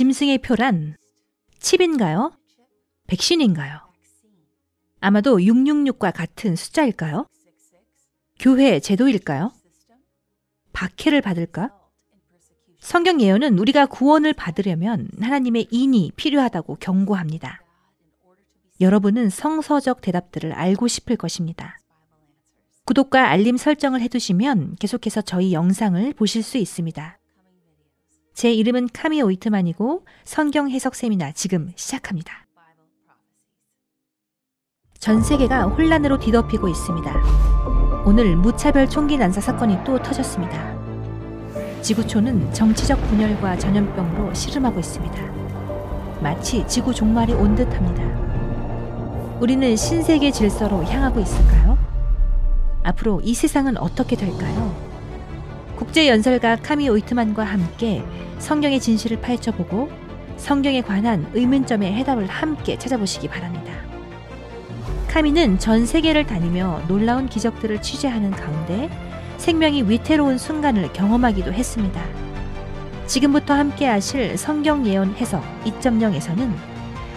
짐승의 표란 칩인가요? 백신인가요? 아마도 666과 같은 숫자일까요? 교회 제도일까요? 박해를 받을까? 성경 예언은 우리가 구원을 받으려면 하나님의 인이 필요하다고 경고합니다. 여러분은 성서적 대답들을 알고 싶을 것입니다. 구독과 알림 설정을 해두시면 계속해서 저희 영상을 보실 수 있습니다. 제 이름은 카미 오이트만이고 성경 해석 세미나 지금 시작합니다. 전 세계가 혼란으로 뒤덮이고 있습니다. 오늘 무차별 총기 난사 사건이 또 터졌습니다. 지구촌은 정치적 분열과 전염병으로 시름하고 있습니다. 마치 지구 종말이 온 듯합니다. 우리는 신세계 질서로 향하고 있을까요? 앞으로 이 세상은 어떻게 될까요? 국제 연설가 카미 오이트만과 함께 성경의 진실을 파헤쳐보고 성경에 관한 의문점의 해답을 함께 찾아보시기 바랍니다. 카미는 전 세계를 다니며 놀라운 기적들을 취재하는 가운데 생명이 위태로운 순간을 경험하기도 했습니다. 지금부터 함께 하실 성경 예언 해석 2.0에서는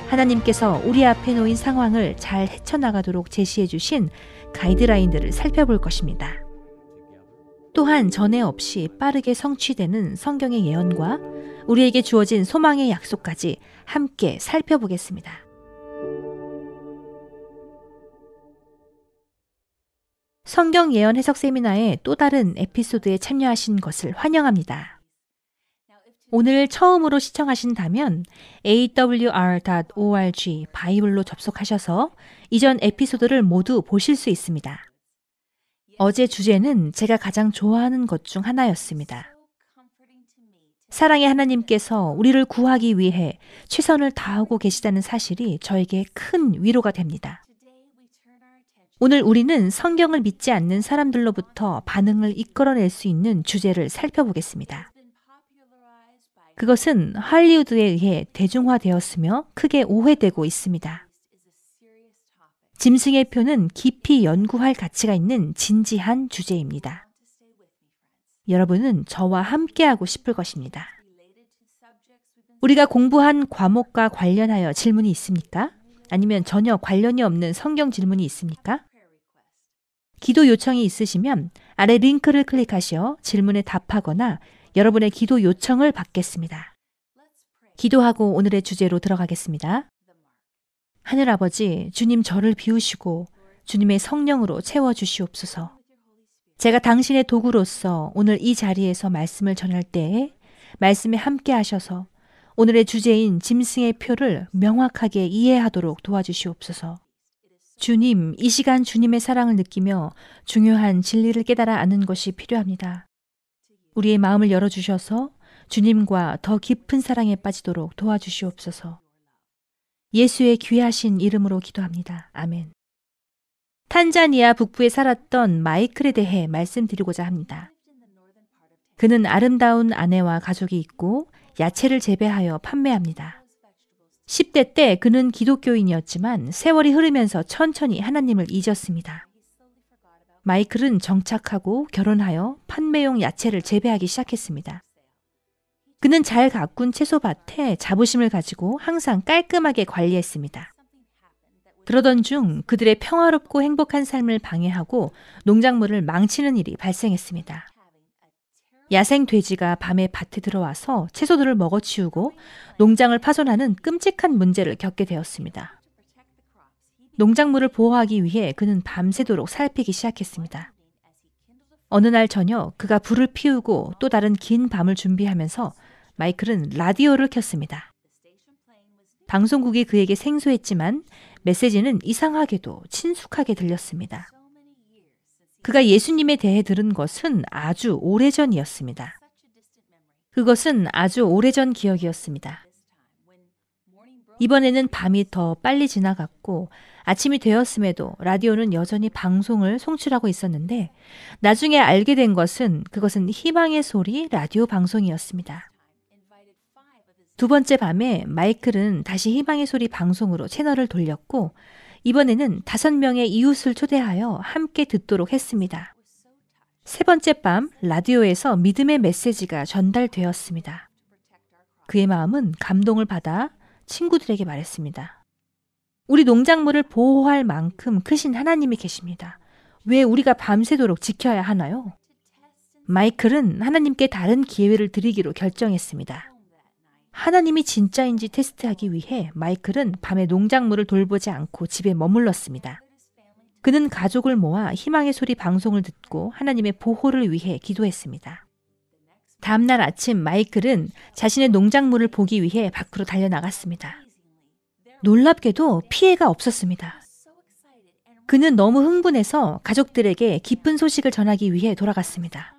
하나님께서 우리 앞에 놓인 상황을 잘 헤쳐나가도록 제시해 주신 가이드라인들을 살펴볼 것입니다. 또한 전에 없이 빠르게 성취되는 성경의 예언과 우리에게 주어진 소망의 약속까지 함께 살펴보겠습니다. 성경 예언 해석 세미나의 또 다른 에피소드에 참여하신 것을 환영합니다. 오늘 처음으로 시청하신다면 awr.org 바이블로 접속하셔서 이전 에피소드를 모두 보실 수 있습니다. 어제 주제는 제가 가장 좋아하는 것 중 하나였습니다. 사랑의 하나님께서 우리를 구하기 위해 최선을 다하고 계시다는 사실이 저에게 큰 위로가 됩니다. 오늘 우리는 성경을 믿지 않는 사람들로부터 반응을 이끌어낼 수 있는 주제를 살펴보겠습니다. 그것은 할리우드에 의해 대중화되었으며 크게 오해되고 있습니다. 짐승의 표는 깊이 연구할 가치가 있는 진지한 주제입니다. 여러분은 저와 함께하고 싶을 것입니다. 우리가 공부한 과목과 관련하여 질문이 있습니까? 아니면 전혀 관련이 없는 성경 질문이 있습니까? 기도 요청이 있으시면 아래 링크를 클릭하시어 질문에 답하거나 여러분의 기도 요청을 받겠습니다. 기도하고 오늘의 주제로 들어가겠습니다. 하늘아버지, 주님 저를 비우시고 주님의 성령으로 채워주시옵소서. 제가 당신의 도구로서 오늘 이 자리에서 말씀을 전할 때에 말씀에 함께 하셔서 오늘의 주제인 짐승의 표를 명확하게 이해하도록 도와주시옵소서. 주님, 이 시간 주님의 사랑을 느끼며 중요한 진리를 깨달아 아는 것이 필요합니다. 우리의 마음을 열어주셔서 주님과 더 깊은 사랑에 빠지도록 도와주시옵소서. 예수의 귀하신 이름으로 기도합니다. 아멘. 탄자니아 북부에 살았던 마이클에 대해 말씀드리고자 합니다. 그는 아름다운 아내와 가족이 있고 야채를 재배하여 판매합니다. 10대 때 그는 기독교인이었지만 세월이 흐르면서 천천히 하나님을 잊었습니다. 마이클은 정착하고 결혼하여 판매용 야채를 재배하기 시작했습니다. 그는 잘 가꾼 채소밭에 자부심을 가지고 항상 깔끔하게 관리했습니다. 그러던 중 그들의 평화롭고 행복한 삶을 방해하고 농작물을 망치는 일이 발생했습니다. 야생 돼지가 밤에 밭에 들어와서 채소들을 먹어치우고 농장을 파손하는 끔찍한 문제를 겪게 되었습니다. 농작물을 보호하기 위해 그는 밤새도록 살피기 시작했습니다. 어느 날 저녁 그가 불을 피우고 또 다른 긴 밤을 준비하면서 마이클은 라디오를 켰습니다. 방송국이 그에게 생소했지만 메시지는 이상하게도 친숙하게 들렸습니다. 그가 예수님에 대해 들은 것은 아주 오래전이었습니다. 그것은 아주 오래전 기억이었습니다. 이번에는 밤이 더 빨리 지나갔고 아침이 되었음에도 라디오는 여전히 방송을 송출하고 있었는데 나중에 알게 된 것은 그것은 희망의 소리 라디오 방송이었습니다. 두 번째 밤에 마이클은 다시 희망의 소리 방송으로 채널을 돌렸고 이번에는 다섯 명의 이웃을 초대하여 함께 듣도록 했습니다. 세 번째 밤 라디오에서 믿음의 메시지가 전달되었습니다. 그의 마음은 감동을 받아 친구들에게 말했습니다. 우리 농작물을 보호할 만큼 크신 하나님이 계십니다. 왜 우리가 밤새도록 지켜야 하나요? 마이클은 하나님께 다른 기회를 드리기로 결정했습니다. 하나님이 진짜인지 테스트하기 위해 마이클은 밤에 농작물을 돌보지 않고 집에 머물렀습니다. 그는 가족을 모아 희망의 소리 방송을 듣고 하나님의 보호를 위해 기도했습니다. 다음날 아침 마이클은 자신의 농작물을 보기 위해 밖으로 달려나갔습니다. 놀랍게도 피해가 없었습니다. 그는 너무 흥분해서 가족들에게 기쁜 소식을 전하기 위해 돌아갔습니다.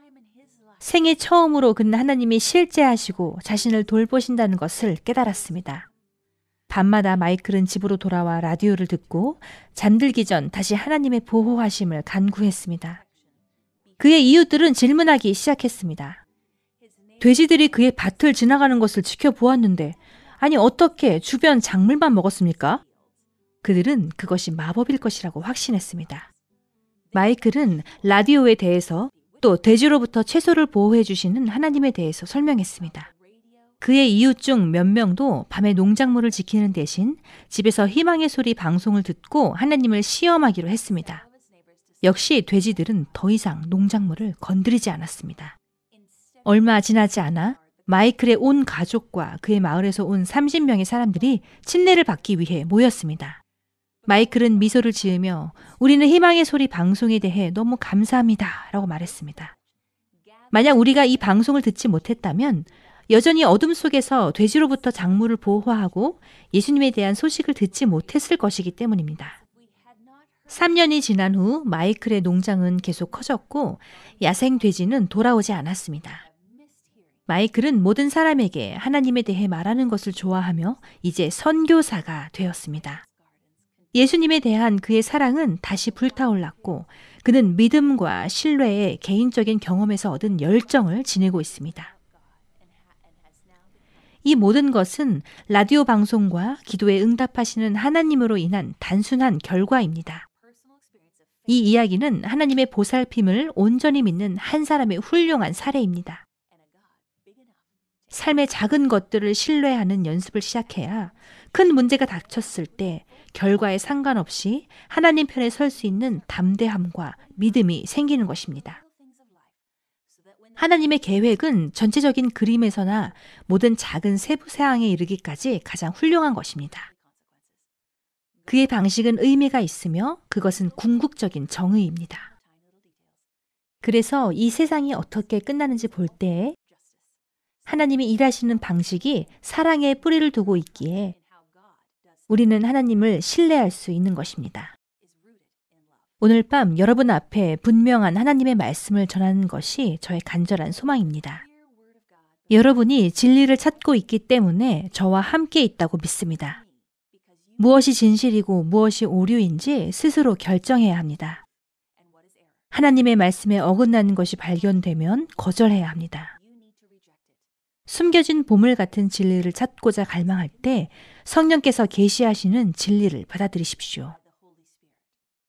생애 처음으로 그는 하나님이 실제하시고 자신을 돌보신다는 것을 깨달았습니다. 밤마다 마이클은 집으로 돌아와 라디오를 듣고 잠들기 전 다시 하나님의 보호하심을 간구했습니다. 그의 이웃들은 질문하기 시작했습니다. 돼지들이 그의 밭을 지나가는 것을 지켜보았는데, 아니, 어떻게 주변 작물만 먹었습니까? 그들은 그것이 마법일 것이라고 확신했습니다. 마이클은 라디오에 대해서 또 돼지로부터 채소를 보호해 주시는 하나님에 대해서 설명했습니다. 그의 이웃 중 몇 명도 밤에 농작물을 지키는 대신 집에서 희망의 소리 방송을 듣고 하나님을 시험하기로 했습니다. 역시 돼지들은 더 이상 농작물을 건드리지 않았습니다. 얼마 지나지 않아 마이클의 온 가족과 그의 마을에서 온 30명의 사람들이 침례를 받기 위해 모였습니다. 마이클은 미소를 지으며 우리는 희망의 소리 방송에 대해 너무 감사합니다. 라고 말했습니다. 만약 우리가 이 방송을 듣지 못했다면 여전히 어둠 속에서 돼지로부터 작물을 보호하고 예수님에 대한 소식을 듣지 못했을 것이기 때문입니다. 3년이 지난 후 마이클의 농장은 계속 커졌고 야생 돼지는 돌아오지 않았습니다. 마이클은 모든 사람에게 하나님에 대해 말하는 것을 좋아하며 이제 선교사가 되었습니다. 예수님에 대한 그의 사랑은 다시 불타올랐고 그는 믿음과 신뢰의 개인적인 경험에서 얻은 열정을 지니고 있습니다. 이 모든 것은 라디오 방송과 기도에 응답하시는 하나님으로 인한 단순한 결과입니다. 이 이야기는 하나님의 보살핌을 온전히 믿는 한 사람의 훌륭한 사례입니다. 삶의 작은 것들을 신뢰하는 연습을 시작해야 큰 문제가 닥쳤을 때 결과에 상관없이 하나님 편에 설 수 있는 담대함과 믿음이 생기는 것입니다. 하나님의 계획은 전체적인 그림에서나 모든 작은 세부 사항에 이르기까지 가장 훌륭한 것입니다. 그의 방식은 의미가 있으며 그것은 궁극적인 정의입니다. 그래서 이 세상이 어떻게 끝나는지 볼때 하나님이 일하시는 방식이 사랑의 뿌리를 두고 있기에 우리는 하나님을 신뢰할 수 있는 것입니다. 오늘 밤 여러분 앞에 분명한 하나님의 말씀을 전하는 것이 저의 간절한 소망입니다. 여러분이 진리를 찾고 있기 때문에 저와 함께 있다고 믿습니다. 무엇이 진실이고 무엇이 오류인지 스스로 결정해야 합니다. 하나님의 말씀에 어긋나는 것이 발견되면 거절해야 합니다. 숨겨진 보물 같은 진리를 찾고자 갈망할 때 성령께서 계시하시는 진리를 받아들이십시오.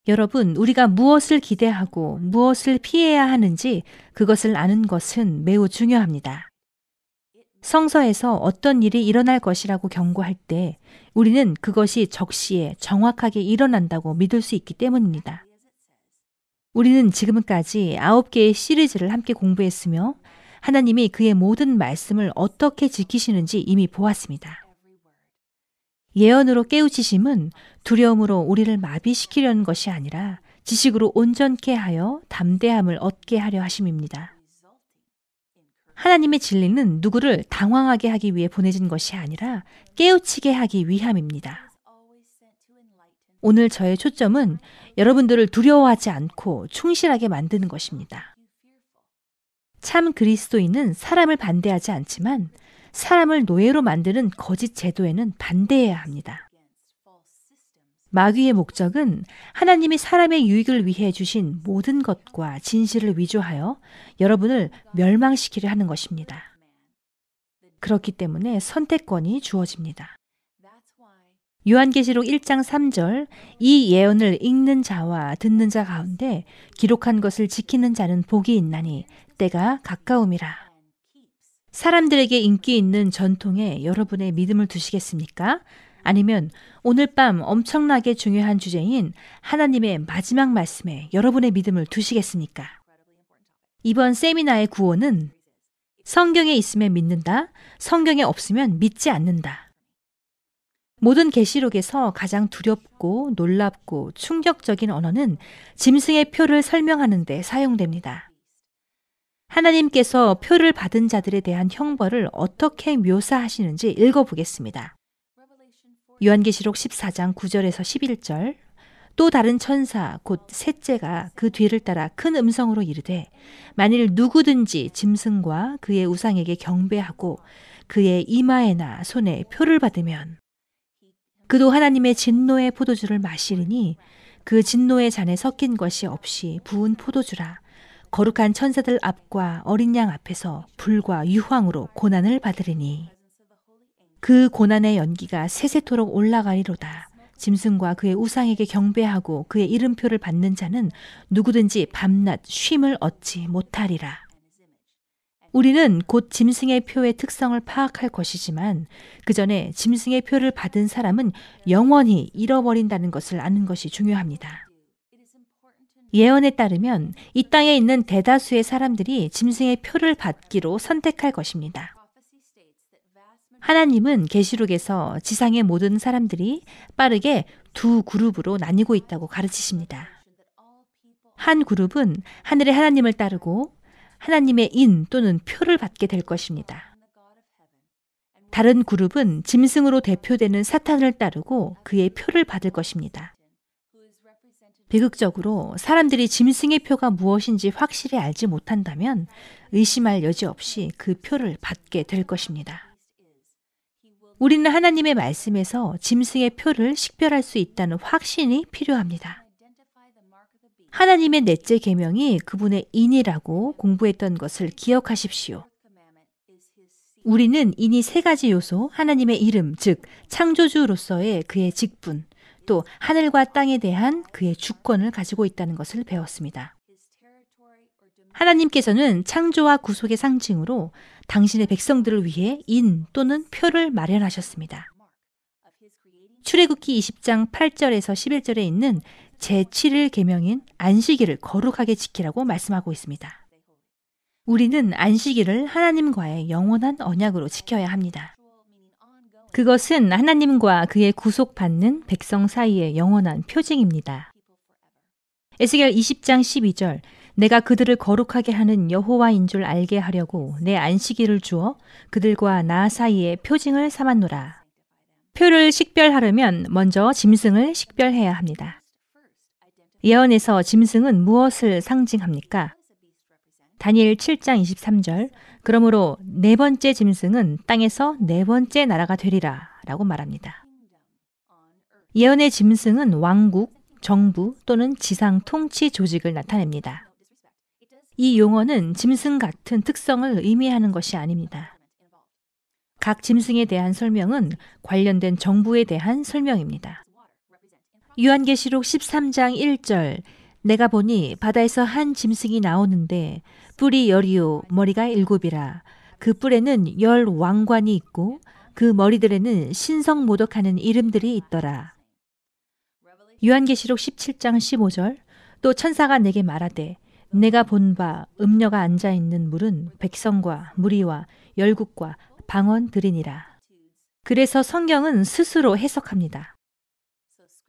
여러분, 우리가 무엇을 기대하고 무엇을 피해야 하는지 그것을 아는 것은 매우 중요합니다. 성서에서 어떤 일이 일어날 것이라고 경고할 때 우리는 그것이 적시에 정확하게 일어난다고 믿을 수 있기 때문입니다. 우리는 지금까지 아홉 개의 시리즈를 함께 공부했으며 하나님이 그의 모든 말씀을 어떻게 지키시는지 이미 보았습니다. 예언으로 깨우치심은 두려움으로 우리를 마비시키려는 것이 아니라 지식으로 온전케 하여 담대함을 얻게 하려 하심입니다. 하나님의 진리는 누구를 당황하게 하기 위해 보내진 것이 아니라 깨우치게 하기 위함입니다. 오늘 저의 초점은 여러분들을 두려워하지 않고 충실하게 만드는 것입니다. 참 그리스도인은 사람을 반대하지 않지만 사람을 노예로 만드는 거짓 제도에는 반대해야 합니다. 마귀의 목적은 하나님이 사람의 유익을 위해 주신 모든 것과 진실을 위조하여 여러분을 멸망시키려 하는 것입니다. 그렇기 때문에 선택권이 주어집니다. 요한계시록 1장 3절 이 예언을 읽는 자와 듣는 자 가운데 기록한 것을 지키는 자는 복이 있나니 때가 가까움이라. 사람들에게 인기 있는 전통에 여러분의 믿음을 두시겠습니까? 아니면 오늘 밤 엄청나게 중요한 주제인 하나님의 마지막 말씀에 여러분의 믿음을 두시겠습니까? 이번 세미나의 구호는 성경에 있으면 믿는다, 성경에 없으면 믿지 않는다. 모든 계시록에서 가장 두렵고 놀랍고 충격적인 언어는 짐승의 표를 설명하는 데 사용됩니다. 하나님께서 표를 받은 자들에 대한 형벌을 어떻게 묘사하시는지 읽어보겠습니다. 요한계시록 14장 9절에서 11절 또 다른 천사 곧 셋째가 그 뒤를 따라 큰 음성으로 이르되 만일 누구든지 짐승과 그의 우상에게 경배하고 그의 이마에나 손에 표를 받으면 그도 하나님의 진노의 포도주를 마시리니 그 진노의 잔에 섞인 것이 없이 부은 포도주라 거룩한 천사들 앞과 어린 양 앞에서 불과 유황으로 고난을 받으리니 그 고난의 연기가 세세토록 올라가리로다. 짐승과 그의 우상에게 경배하고 그의 이름표를 받는 자는 누구든지 밤낮 쉼을 얻지 못하리라. 우리는 곧 짐승의 표의 특성을 파악할 것이지만 그 전에 짐승의 표를 받은 사람은 영원히 잃어버린다는 것을 아는 것이 중요합니다. 예언에 따르면 이 땅에 있는 대다수의 사람들이 짐승의 표를 받기로 선택할 것입니다. 하나님은 계시록에서 지상의 모든 사람들이 빠르게 두 그룹으로 나뉘고 있다고 가르치십니다. 한 그룹은 하늘의 하나님을 따르고 하나님의 인 또는 표를 받게 될 것입니다. 다른 그룹은 짐승으로 대표되는 사탄을 따르고 그의 표를 받을 것입니다. 비극적으로 사람들이 짐승의 표가 무엇인지 확실히 알지 못한다면 의심할 여지 없이 그 표를 받게 될 것입니다. 우리는 하나님의 말씀에서 짐승의 표를 식별할 수 있다는 확신이 필요합니다. 하나님의 넷째 계명이 그분의 인이라고 공부했던 것을 기억하십시오. 우리는 인이 세 가지 요소, 하나님의 이름, 즉 창조주로서의 그의 직분, 또 하늘과 땅에 대한 그의 주권을 가지고 있다는 것을 배웠습니다. 하나님께서는 창조와 구속의 상징으로 당신의 백성들을 위해 인 또는 표를 마련하셨습니다. 출애굽기 20장 8절에서 11절에 있는 제7일 계명인 안식일을 거룩하게 지키라고 말씀하고 있습니다. 우리는 안식일을 하나님과의 영원한 언약으로 지켜야 합니다. 그것은 하나님과 그의 구속받는 백성 사이의 영원한 표징입니다. 에스겔 20장 12절 내가 그들을 거룩하게 하는 여호와인 줄 알게 하려고 내 안식일을 주어 그들과 나 사이에 표징을 삼았노라. 표를 식별하려면 먼저 짐승을 식별해야 합니다. 예언에서 짐승은 무엇을 상징합니까? 다니엘 7장 23절 그러므로 네 번째 짐승은 땅에서 네 번째 나라가 되리라 라고 말합니다. 예언의 짐승은 왕국, 정부 또는 지상 통치 조직을 나타냅니다. 이 용어는 짐승 같은 특성을 의미하는 것이 아닙니다. 각 짐승에 대한 설명은 관련된 정부에 대한 설명입니다. 요한계시록 13장 1절 내가 보니 바다에서 한 짐승이 나오는데 뿔이 열이요 머리가 일곱이라 그 뿔에는 열 왕관이 있고 그 머리들에는 신성 모독하는 이름들이 있더라. 요한계시록 17장 15절 또 천사가 내게 말하되 내가 본 바 음녀가 앉아 있는 물은 백성과 무리와 열국과 방언들이니라. 그래서 성경은 스스로 해석합니다.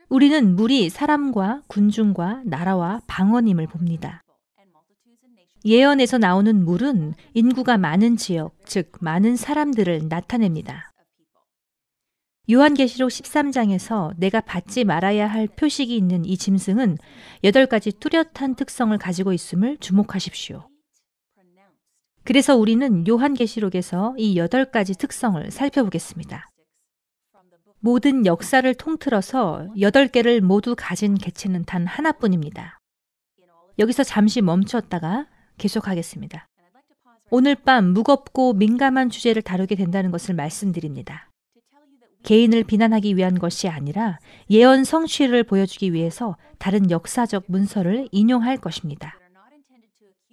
우리는 물이 사람과 군중과 나라와 방언임을 봅니다. 예언에서 나오는 물은 인구가 많은 지역, 즉 많은 사람들을 나타냅니다. 요한계시록 13장에서 내가 받지 말아야 할 표식이 있는 이 짐승은 여덟 가지 뚜렷한 특성을 가지고 있음을 주목하십시오. 그래서 우리는 요한계시록에서 이 여덟 가지 특성을 살펴보겠습니다. 모든 역사를 통틀어서 여덟 개를 모두 가진 개체는 단 하나뿐입니다. 여기서 잠시 멈췄다가 계속하겠습니다. 오늘 밤 무겁고 민감한 주제를 다루게 된다는 것을 말씀드립니다. 개인을 비난하기 위한 것이 아니라 예언 성취를 보여주기 위해서 다른 역사적 문서를 인용할 것입니다.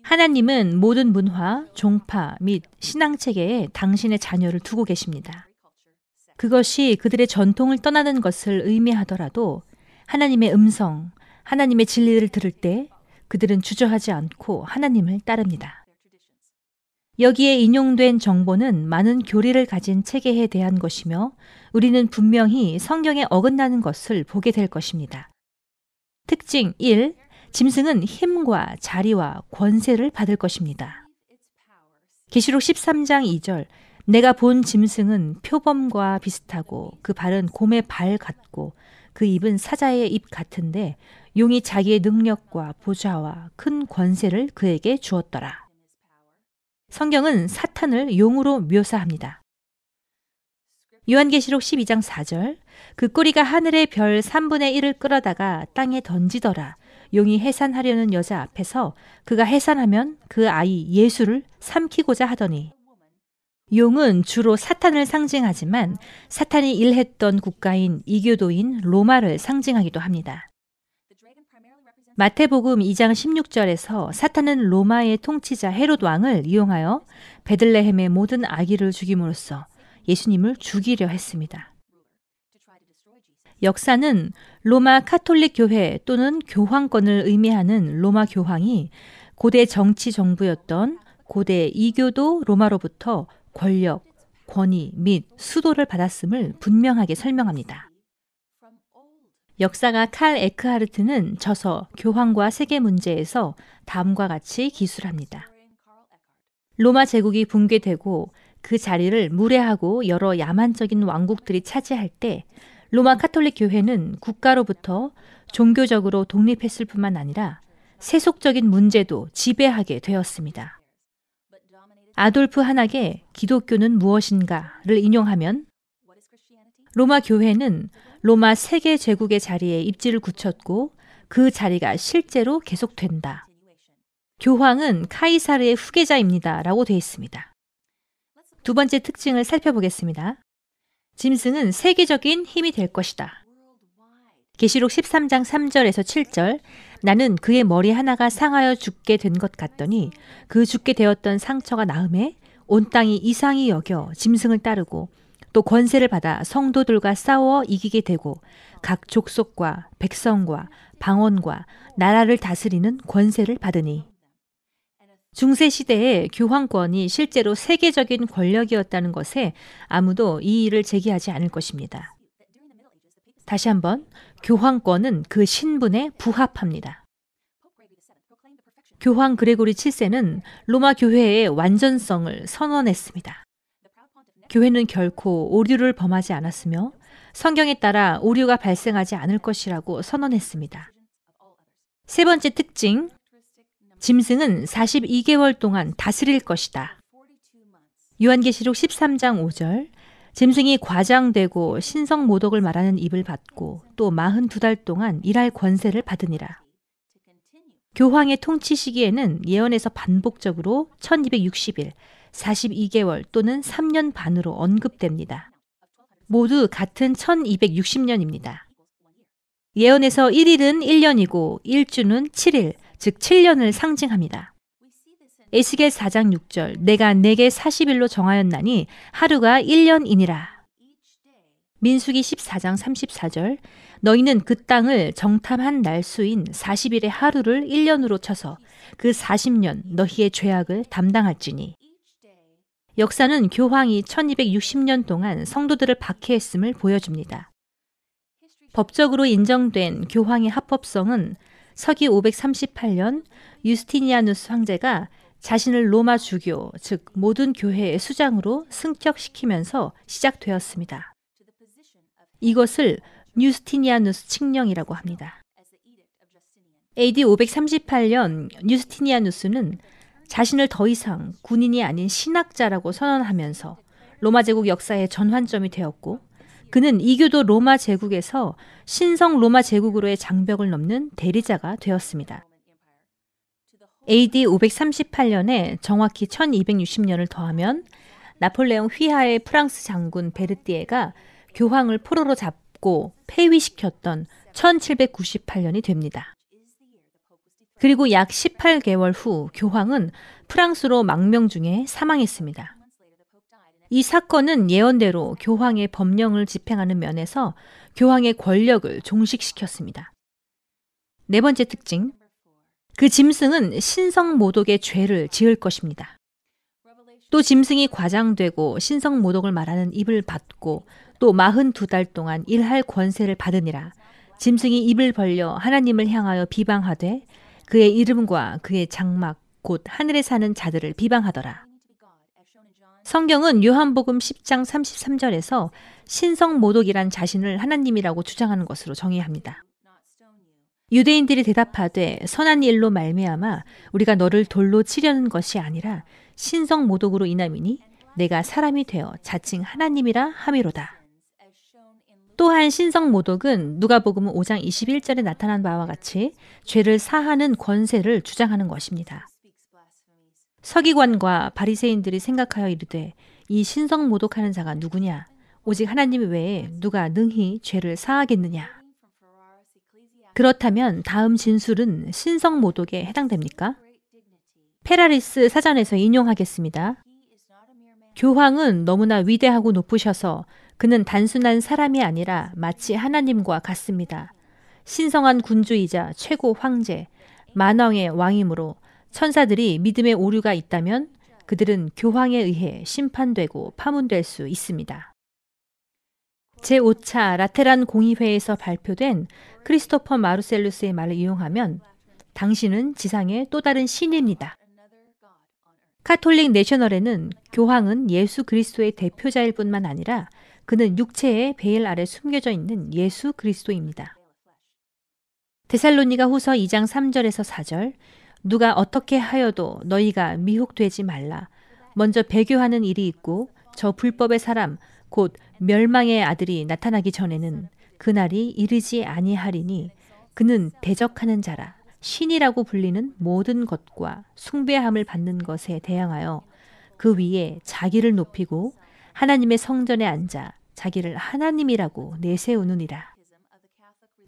하나님은 모든 문화, 종파 및 신앙 체계에 당신의 자녀를 두고 계십니다. 그것이 그들의 전통을 떠나는 것을 의미하더라도 하나님의 음성, 하나님의 진리를 들을 때 그들은 주저하지 않고 하나님을 따릅니다. 여기에 인용된 정보는 많은 교리를 가진 체계에 대한 것이며 우리는 분명히 성경에 어긋나는 것을 보게 될 것입니다. 특징 1. 짐승은 힘과 자리와 권세를 받을 것입니다. 계시록 13장 2절 내가 본 짐승은 표범과 비슷하고 그 발은 곰의 발 같고 그 입은 사자의 입 같은데 용이 자기의 능력과 보좌와 큰 권세를 그에게 주었더라. 성경은 사탄을 용으로 묘사합니다. 요한계시록 12장 4절 그 꼬리가 하늘의 별 3분의 1을 끌어다가 땅에 던지더라. 용이 해산하려는 여자 앞에서 그가 해산하면 그 아이 예수를 삼키고자 하더니 용은 주로 사탄을 상징하지만 사탄이 일했던 국가인 이교도인 로마를 상징하기도 합니다. 마태복음 2장 16절에서 사탄은 로마의 통치자 헤롯 왕을 이용하여 베들레헴의 모든 아기를 죽임으로써 예수님을 죽이려 했습니다. 역사는 로마 카톨릭 교회 또는 교황권을 의미하는 로마 교황이 고대 정치 정부였던 고대 이교도 로마로부터 권력, 권위 및 수도를 받았음을 분명하게 설명합니다. 역사가 칼 에크하르트는 저서 교황과 세계 문제에서 다음과 같이 기술합니다. 로마 제국이 붕괴되고 그 자리를 무례하고 여러 야만적인 왕국들이 차지할 때 로마 카톨릭 교회는 국가로부터 종교적으로 독립했을 뿐만 아니라 세속적인 문제도 지배하게 되었습니다. 아돌프 한학의 기독교는 무엇인가를 인용하면 로마 교회는 로마 세계 제국의 자리에 입지를 굳혔고 그 자리가 실제로 계속된다. 교황은 카이사르의 후계자입니다. 라고 되어 있습니다. 두 번째 특징을 살펴보겠습니다. 짐승은 세계적인 힘이 될 것이다. 계시록 13장 3절에서 7절 나는 그의 머리 하나가 상하여 죽게 된 것 같더니 그 죽게 되었던 상처가 나음에 온 땅이 이상히 여겨 짐승을 따르고 또 권세를 받아 성도들과 싸워 이기게 되고 각 족속과 백성과 방언과 나라를 다스리는 권세를 받으니 중세 시대에 교황권이 실제로 세계적인 권력이었다는 것에 아무도 이의를 제기하지 않을 것입니다. 다시 한번 교황권은 그 신분에 부합합니다. 교황 그레고리 7세는 로마 교회의 완전성을 선언했습니다. 교회는 결코 오류를 범하지 않았으며 성경에 따라 오류가 발생하지 않을 것이라고 선언했습니다. 세 번째 특징, 짐승은 42개월 동안 다스릴 것이다. 요한계시록 13장 5절, 짐승이 과장되고 신성 모독을 말하는 입을 받고 또 42달 동안 일할 권세를 받으니라. 교황의 통치 시기에는 예언에서 반복적으로 1260일, 42개월 또는 3년 반으로 언급됩니다. 모두 같은 1260년입니다. 예언에서 1일은 1년이고 1주는 7일, 즉 7년을 상징합니다. 에스겔 4장 6절 내가 내게 40일로 정하였나니 하루가 1년이니라. 민수기 14장 34절 너희는 그 땅을 정탐한 날수인 40일의 하루를 1년으로 쳐서 그 40년 너희의 죄악을 담당할지니 역사는 교황이 1260년 동안 성도들을 박해했음을 보여줍니다. 법적으로 인정된 교황의 합법성은 서기 538년 유스티니아누스 황제가 자신을 로마 주교, 즉 모든 교회의 수장으로 승격시키면서 시작되었습니다. 이것을 뉴스티니아누스 칙령이라고 합니다. AD 538년 뉴스티니아누스는 자신을 더 이상 군인이 아닌 신학자라고 선언하면서 로마 제국 역사의 전환점이 되었고 그는 이교도 로마 제국에서 신성 로마 제국으로의 장벽을 넘는 대리자가 되었습니다. AD 538년에 정확히 1260년을 더하면 나폴레옹 휘하의 프랑스 장군 베르띠에가 교황을 포로로 잡고 폐위시켰던 1798년이 됩니다. 그리고 약 18개월 후 교황은 프랑스로 망명 중에 사망했습니다. 이 사건은 예언대로 교황의 법령을 집행하는 면에서 교황의 권력을 종식시켰습니다. 네 번째 특징. 그 짐승은 신성 모독의 죄를 지을 것입니다. 또 짐승이 과장되고 신성 모독을 말하는 입을 받고 또 42달 동안 일할 권세를 받으니라. 짐승이 입을 벌려 하나님을 향하여 비방하되 그의 이름과 그의 장막 곧 하늘에 사는 자들을 비방하더라. 성경은 요한복음 10장 33절에서 신성 모독이란 자신을 하나님이라고 주장하는 것으로 정의합니다. 유대인들이 대답하되 선한 일로 말미암아 우리가 너를 돌로 치려는 것이 아니라 신성 모독으로 인함이니 내가 사람이 되어 자칭 하나님이라 함이로다. 또한 신성 모독은 누가복음 5장 21절에 나타난 바와 같이 죄를 사하는 권세를 주장하는 것입니다. 서기관과 바리새인들이 생각하여 이르되 이 신성 모독하는 자가 누구냐 오직 하나님 외에 누가 능히 죄를 사하겠느냐 그렇다면 다음 진술은 신성 모독에 해당됩니까? 페라리스 사전에서 인용하겠습니다. 교황은 너무나 위대하고 높으셔서 그는 단순한 사람이 아니라 마치 하나님과 같습니다. 신성한 군주이자 최고 황제, 만왕의 왕이므로 천사들이 믿음의 오류가 있다면 그들은 교황에 의해 심판되고 파문될 수 있습니다. 제5차 라테란 공의회에서 발표된 크리스토퍼 마루셀루스의 말을 이용하면 당신은 지상의 또 다른 신입니다. 카톨릭 내셔널에는 교황은 예수 그리스도의 대표자일 뿐만 아니라 그는 육체의 베일 아래 숨겨져 있는 예수 그리스도입니다. 데살로니가 후서 2장 3절에서 4절 누가 어떻게 하여도 너희가 미혹되지 말라. 먼저 배교하는 일이 있고 저 불법의 사람 곧 멸망의 아들이 나타나기 전에는 그날이 이르지 아니하리니 그는 대적하는 자라 신이라고 불리는 모든 것과 숭배함을 받는 것에 대항하여 그 위에 자기를 높이고 하나님의 성전에 앉아 자기를 하나님이라고 내세우느니라.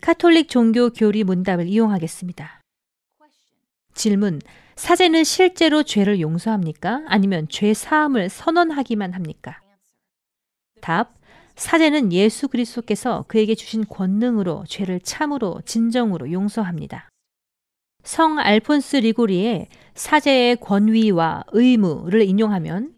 카톨릭 종교 교리 문답을 이용하겠습니다. 질문. 사제는 실제로 죄를 용서합니까? 아니면 죄 사함을 선언하기만 합니까? 답. 사제는 예수 그리스도께서 그에게 주신 권능으로 죄를 참으로 진정으로 용서합니다. 성 알폰스 리고리의 사제의 권위와 의무를 인용하면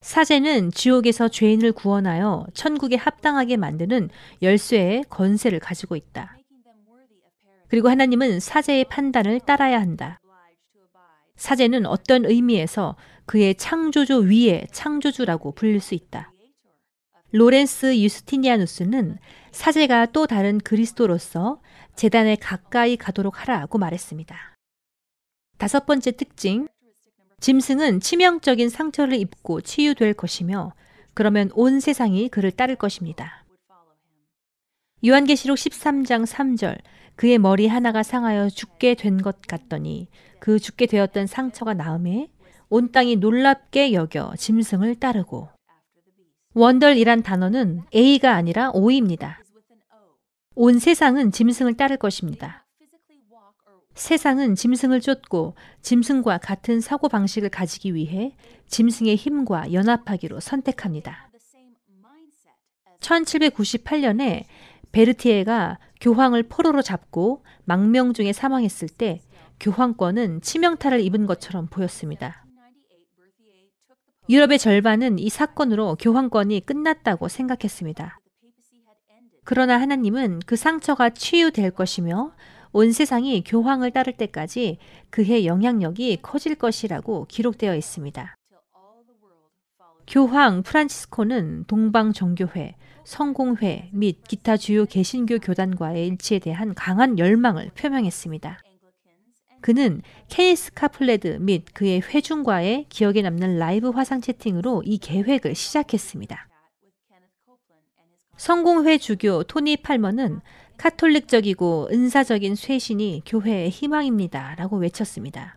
사제는 지옥에서 죄인을 구원하여 천국에 합당하게 만드는 열쇠의 건세를 가지고 있다. 그리고 하나님은 사제의 판단을 따라야 한다. 사제는 어떤 의미에서 그의 창조주 위에 창조주라고 불릴 수 있다. 로렌스 유스티니아누스는 사제가 또 다른 그리스도로서 재단에 가까이 가도록 하라고 말했습니다. 다섯 번째 특징. 짐승은 치명적인 상처를 입고 치유될 것이며 그러면 온 세상이 그를 따를 것입니다. 요한계시록 13장 3절 그의 머리 하나가 상하여 죽게 된 것 같더니 그 죽게 되었던 상처가 나음에 온 땅이 놀랍게 여겨 짐승을 따르고 원덜이란 단어는 A가 아니라 O입니다. 온 세상은 짐승을 따를 것입니다. 세상은 짐승을 쫓고 짐승과 같은 사고 방식을 가지기 위해 짐승의 힘과 연합하기로 선택합니다. 1798년에 베르티에가 교황을 포로로 잡고 망명 중에 사망했을 때 교황권은 치명타를 입은 것처럼 보였습니다. 유럽의 절반은 이 사건으로 교황권이 끝났다고 생각했습니다. 그러나 하나님은 그 상처가 치유될 것이며 온 세상이 교황을 따를 때까지 그의 영향력이 커질 것이라고 기록되어 있습니다. 교황 프란치스코는 동방 정교회, 성공회 및 기타 주요 개신교 교단과의 일치에 대한 강한 열망을 표명했습니다. 그는 케네스 코플랜드 및 그의 회중과의 기억에 남는 라이브 화상 채팅으로 이 계획을 시작했습니다. 성공회 주교 토니 팔머는 카톨릭적이고 은사적인 쇄신이 교회의 희망입니다. 라고 외쳤습니다.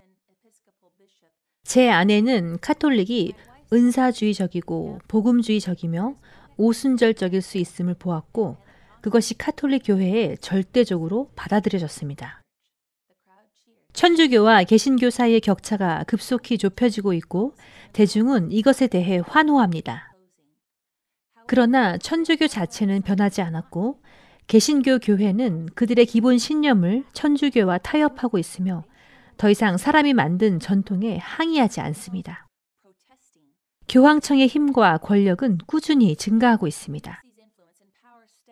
제 아내는 카톨릭이 은사주의적이고 복음주의적이며 오순절적일 수 있음을 보았고 그것이 카톨릭 교회에 절대적으로 받아들여졌습니다. 천주교와 개신교 사이의 격차가 급속히 좁혀지고 있고 대중은 이것에 대해 환호합니다. 그러나 천주교 자체는 변하지 않았고 개신교 교회는 그들의 기본 신념을 천주교와 타협하고 있으며 더 이상 사람이 만든 전통에 항의하지 않습니다. 교황청의 힘과 권력은 꾸준히 증가하고 있습니다.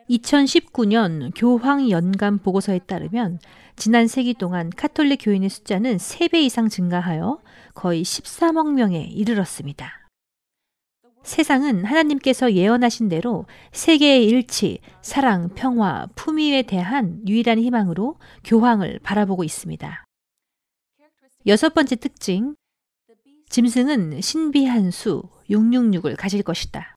2019년 교황 연감 보고서에 따르면 지난 세기 동안 카톨릭 교인의 숫자는 3배 이상 증가하여 거의 13억 명에 이르렀습니다. 세상은 하나님께서 예언하신 대로 세계의 일치, 사랑, 평화, 품위에 대한 유일한 희망으로 교황을 바라보고 있습니다. 여섯 번째 특징, 짐승은 신비한 수 666을 가질 것이다.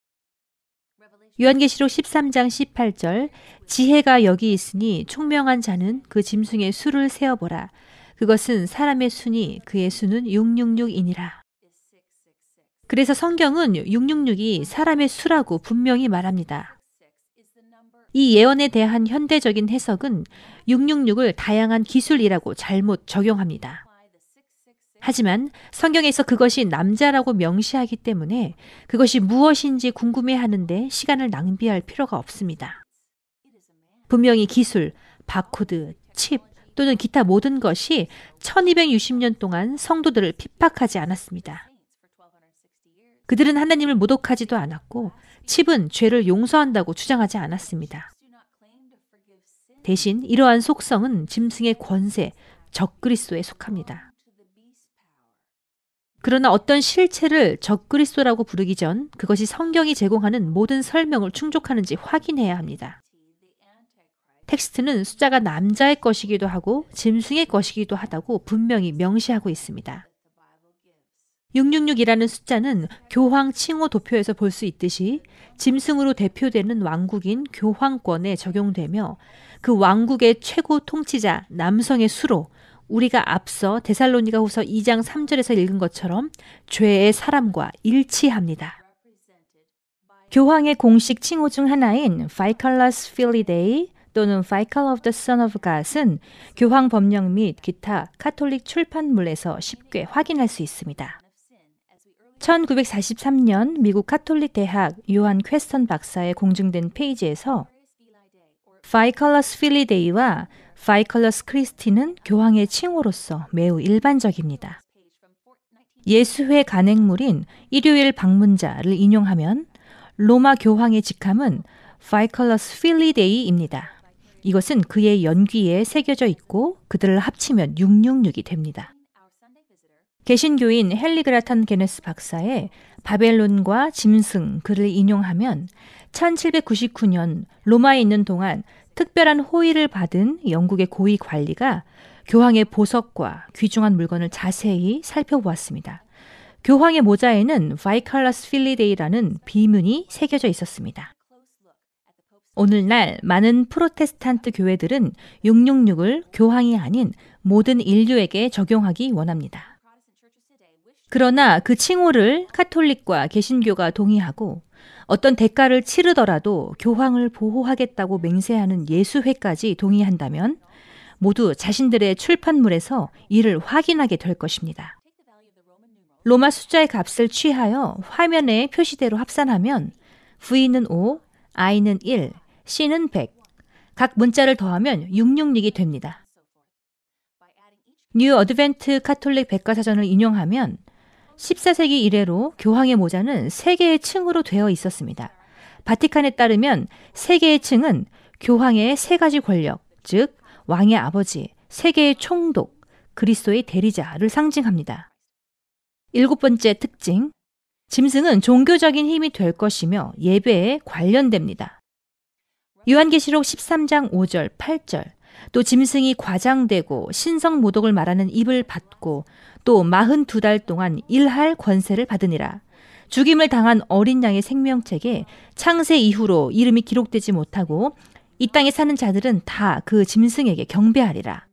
요한계시록 13장 18절 지혜가 여기 있으니 총명한 자는 그 짐승의 수를 세어보라. 그것은 사람의 수니 그의 수는 666이니라. 그래서 성경은 666이 사람의 수라고 분명히 말합니다. 이 예언에 대한 현대적인 해석은 666을 다양한 기술이라고 잘못 적용합니다. 하지만 성경에서 그것이 남자라고 명시하기 때문에 그것이 무엇인지 궁금해 하는데 시간을 낭비할 필요가 없습니다. 분명히 기술, 바코드, 칩 또는 기타 모든 것이 1260년 동안 성도들을 핍박하지 않았습니다. 그들은 하나님을 모독하지도 않았고 칩은 죄를 용서한다고 주장하지 않았습니다. 대신 이러한 속성은 짐승의 권세, 적그리스도에 속합니다. 그러나 어떤 실체를 적그리스도라고 부르기 전 그것이 성경이 제공하는 모든 설명을 충족하는지 확인해야 합니다. 텍스트는 숫자가 남자의 것이기도 하고 짐승의 것이기도 하다고 분명히 명시하고 있습니다. 666이라는 숫자는 교황 칭호 도표에서 볼 수 있듯이 짐승으로 대표되는 왕국인 교황권에 적용되며 그 왕국의 최고 통치자 남성의 수로 우리가 앞서 데살로니가 후서 2장 3절에서 읽은 것처럼 죄의 사람과 일치합니다. 교황의 공식 칭호 중 하나인 Vicarius Filii Dei 또는 Vicar of the Son of God은 교황 법령 및 기타 카톨릭 출판물에서 쉽게 확인할 수 있습니다. 1943년 미국 카톨릭 대학 요한 퀘스턴 박사의 공증된 페이지에서 Vicarius Filii Dei와 Vicarius Christi는 교황의 칭호로서 매우 일반적입니다. 예수회 간행물인 일요일 방문자를 인용하면 로마 교황의 직함은 Vicarius Filii Dei입니다. 이것은 그의 연귀에 새겨져 있고 그들을 합치면 666이 됩니다. 개신교인 헨리 그라탄 기네스 박사의 바벨론과 짐승 글을 인용하면 1799년 로마에 있는 동안 특별한 호의를 받은 영국의 고위 관리가 교황의 보석과 귀중한 물건을 자세히 살펴보았습니다. 교황의 모자에는 바이칼라스 필리데이라는 비문이 새겨져 있었습니다. 오늘날 많은 프로테스탄트 교회들은 666을 교황이 아닌 모든 인류에게 적용하기 원합니다. 그러나 그 칭호를 카톨릭과 개신교가 동의하고 어떤 대가를 치르더라도 교황을 보호하겠다고 맹세하는 예수회까지 동의한다면 모두 자신들의 출판물에서 이를 확인하게 될 것입니다. 로마 숫자의 값을 취하여 화면에 표시대로 합산하면 V는 5, I는 1, C는 100. 각 문자를 더하면 666이 됩니다. 뉴 어드벤트 카톨릭 백과사전을 인용하면 14세기 이래로 교황의 모자는 세 개의 층으로 되어 있었습니다. 바티칸에 따르면 세 개의 층은 교황의 세 가지 권력, 즉 왕의 아버지, 세계의 총독, 그리스도의 대리자를 상징합니다. 일곱 번째 특징. 짐승은 종교적인 힘이 될 것이며 예배에 관련됩니다. 요한계시록 13장 5절, 8절. 또 짐승이 과장되고 신성 모독을 말하는 입을 받고 또 마흔 두 달 동안 일할 권세를 받으니라. 죽임을 당한 어린 양의 생명책에 창세 이후로 이름이 기록되지 못하고 이 땅에 사는 자들은 다 그 짐승에게 경배하리라.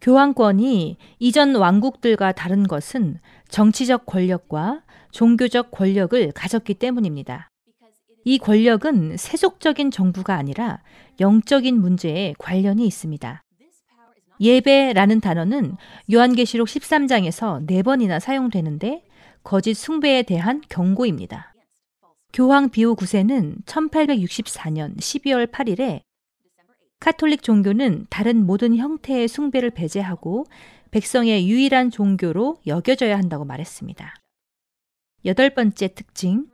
교황권이 이전 왕국들과 다른 것은 정치적 권력과 종교적 권력을 가졌기 때문입니다. 이 권력은 세속적인 정부가 아니라 영적인 문제에 관련이 있습니다. 예배라는 단어는 요한계시록 13장에서 네 번이나 사용되는데 거짓 숭배에 대한 경고입니다. 교황 비오 9세는 1864년 12월 8일에 카톨릭 종교는 다른 모든 형태의 숭배를 배제하고 백성의 유일한 종교로 여겨져야 한다고 말했습니다. 여덟 번째 특징,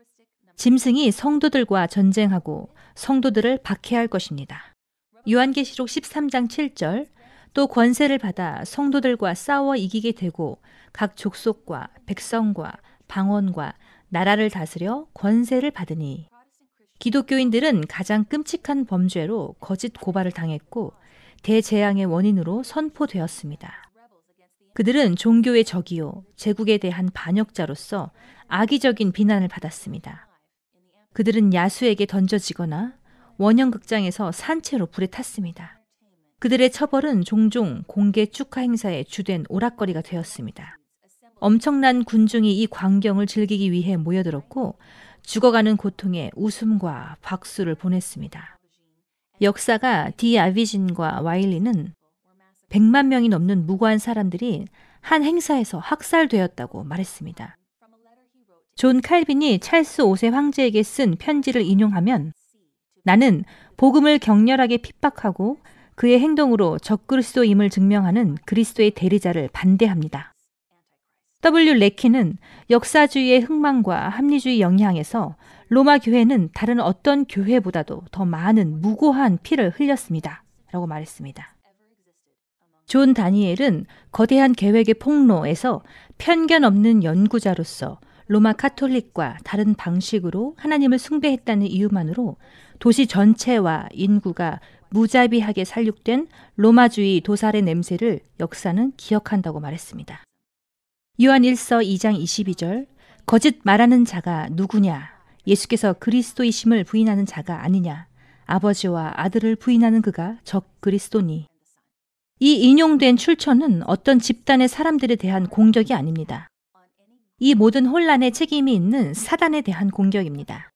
짐승이 성도들과 전쟁하고 성도들을 박해할 것입니다. 요한계시록 13장 7절, 또 권세를 받아 성도들과 싸워 이기게 되고 각 족속과 백성과 방언과 나라를 다스려 권세를 받으니 기독교인들은 가장 끔찍한 범죄로 거짓 고발을 당했고 대재앙의 원인으로 선포되었습니다. 그들은 종교의 적이요, 제국에 대한 반역자로서 악의적인 비난을 받았습니다. 그들은 야수에게 던져지거나 원형극장에서 산채로 불에 탔습니다. 그들의 처벌은 종종 공개 축하 행사의 주된 오락거리가 되었습니다. 엄청난 군중이 이 광경을 즐기기 위해 모여들었고 죽어가는 고통에 웃음과 박수를 보냈습니다. 역사가 디 아비진과 와일리는 100만 명이 넘는 무고한 사람들이 한 행사에서 학살되었다고 말했습니다. 존 칼빈이 찰스 5세 황제에게 쓴 편지를 인용하면 나는 복음을 격렬하게 핍박하고 그의 행동으로 적그리스도임을 증명하는 그리스도의 대리자를 반대합니다. W. 레키는 역사주의의 흥망과 합리주의 영향에서 로마 교회는 다른 어떤 교회보다도 더 많은 무고한 피를 흘렸습니다. 라고 말했습니다. 존 다니엘은 거대한 계획의 폭로에서 편견 없는 연구자로서 로마 카톨릭과 다른 방식으로 하나님을 숭배했다는 이유만으로 도시 전체와 인구가 무자비하게 살육된 로마주의 도살의 냄새를 역사는 기억한다고 말했습니다. 요한 1서 2장 22절 거짓 말하는 자가 누구냐? 예수께서 그리스도이심을 부인하는 자가 아니냐? 아버지와 아들을 부인하는 그가 적 그리스도니. 이 인용된 출처는 어떤 집단의 사람들에 대한 공격이 아닙니다. 이 모든 혼란에 책임이 있는 사단에 대한 공격입니다.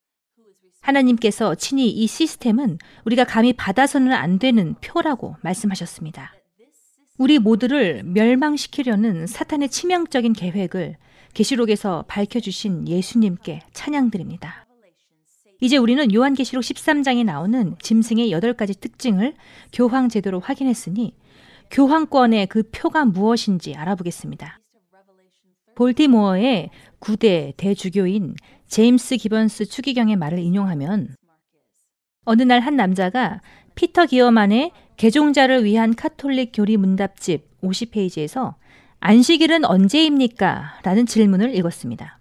하나님께서 친히 이 시스템은 우리가 감히 받아서는 안 되는 표라고 말씀하셨습니다. 우리 모두를 멸망시키려는 사탄의 치명적인 계획을 계시록에서 밝혀주신 예수님께 찬양드립니다. 이제 우리는 요한계시록 13장에 나오는 짐승의 8가지 특징을 교황 제도로 확인했으니 교황권의 그 표가 무엇인지 알아보겠습니다. 볼티모어의 9대 대주교인 제임스 기번스 추기경의 말을 인용하면 어느 날 한 남자가 피터 기어만의 개종자를 위한 카톨릭 교리 문답집 50페이지에서 안식일은 언제입니까? 라는 질문을 읽었습니다.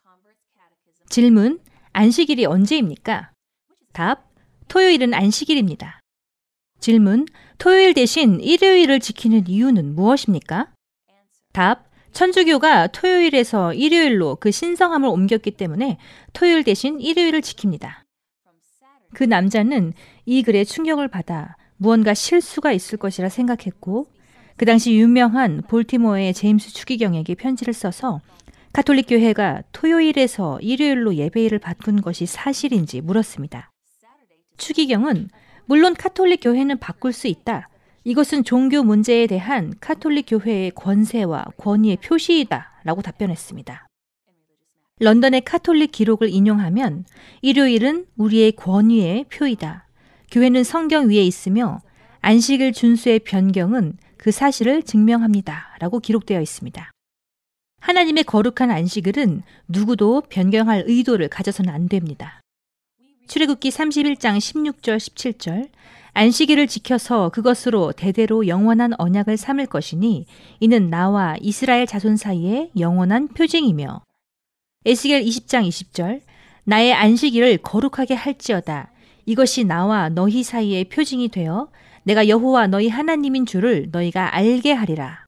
질문, 안식일이 언제입니까? 답, 토요일은 안식일입니다. 질문, 토요일 대신 일요일을 지키는 이유는 무엇입니까? 답, 천주교가 토요일에서 일요일로 그 신성함을 옮겼기 때문에 토요일 대신 일요일을 지킵니다. 그 남자는 이 글에 충격을 받아 무언가 실수가 있을 것이라 생각했고 그 당시 유명한 볼티모어의 제임스 추기경에게 편지를 써서 카톨릭 교회가 토요일에서 일요일로 예배일을 바꾼 것이 사실인지 물었습니다. 추기경은 물론 카톨릭 교회는 바꿀 수 있다. 이것은 종교 문제에 대한 카톨릭 교회의 권세와 권위의 표시이다. 라고 답변했습니다. 런던의 카톨릭 기록을 인용하면 일요일은 우리의 권위의 표이다. 교회는 성경 위에 있으며 안식일 준수의 변경은 그 사실을 증명합니다. 라고 기록되어 있습니다. 하나님의 거룩한 안식일은 누구도 변경할 의도를 가져서는 안 됩니다. 출애굽기 31장 16절 17절 안식일을 지켜서 그것으로 대대로 영원한 언약을 삼을 것이니 이는 나와 이스라엘 자손 사이에 영원한 표징이며 에스겔 20장 20절 나의 안식일을 거룩하게 할지어다. 이것이 나와 너희 사이의 표징이 되어 내가 여호와 너희 하나님인 줄을 너희가 알게 하리라.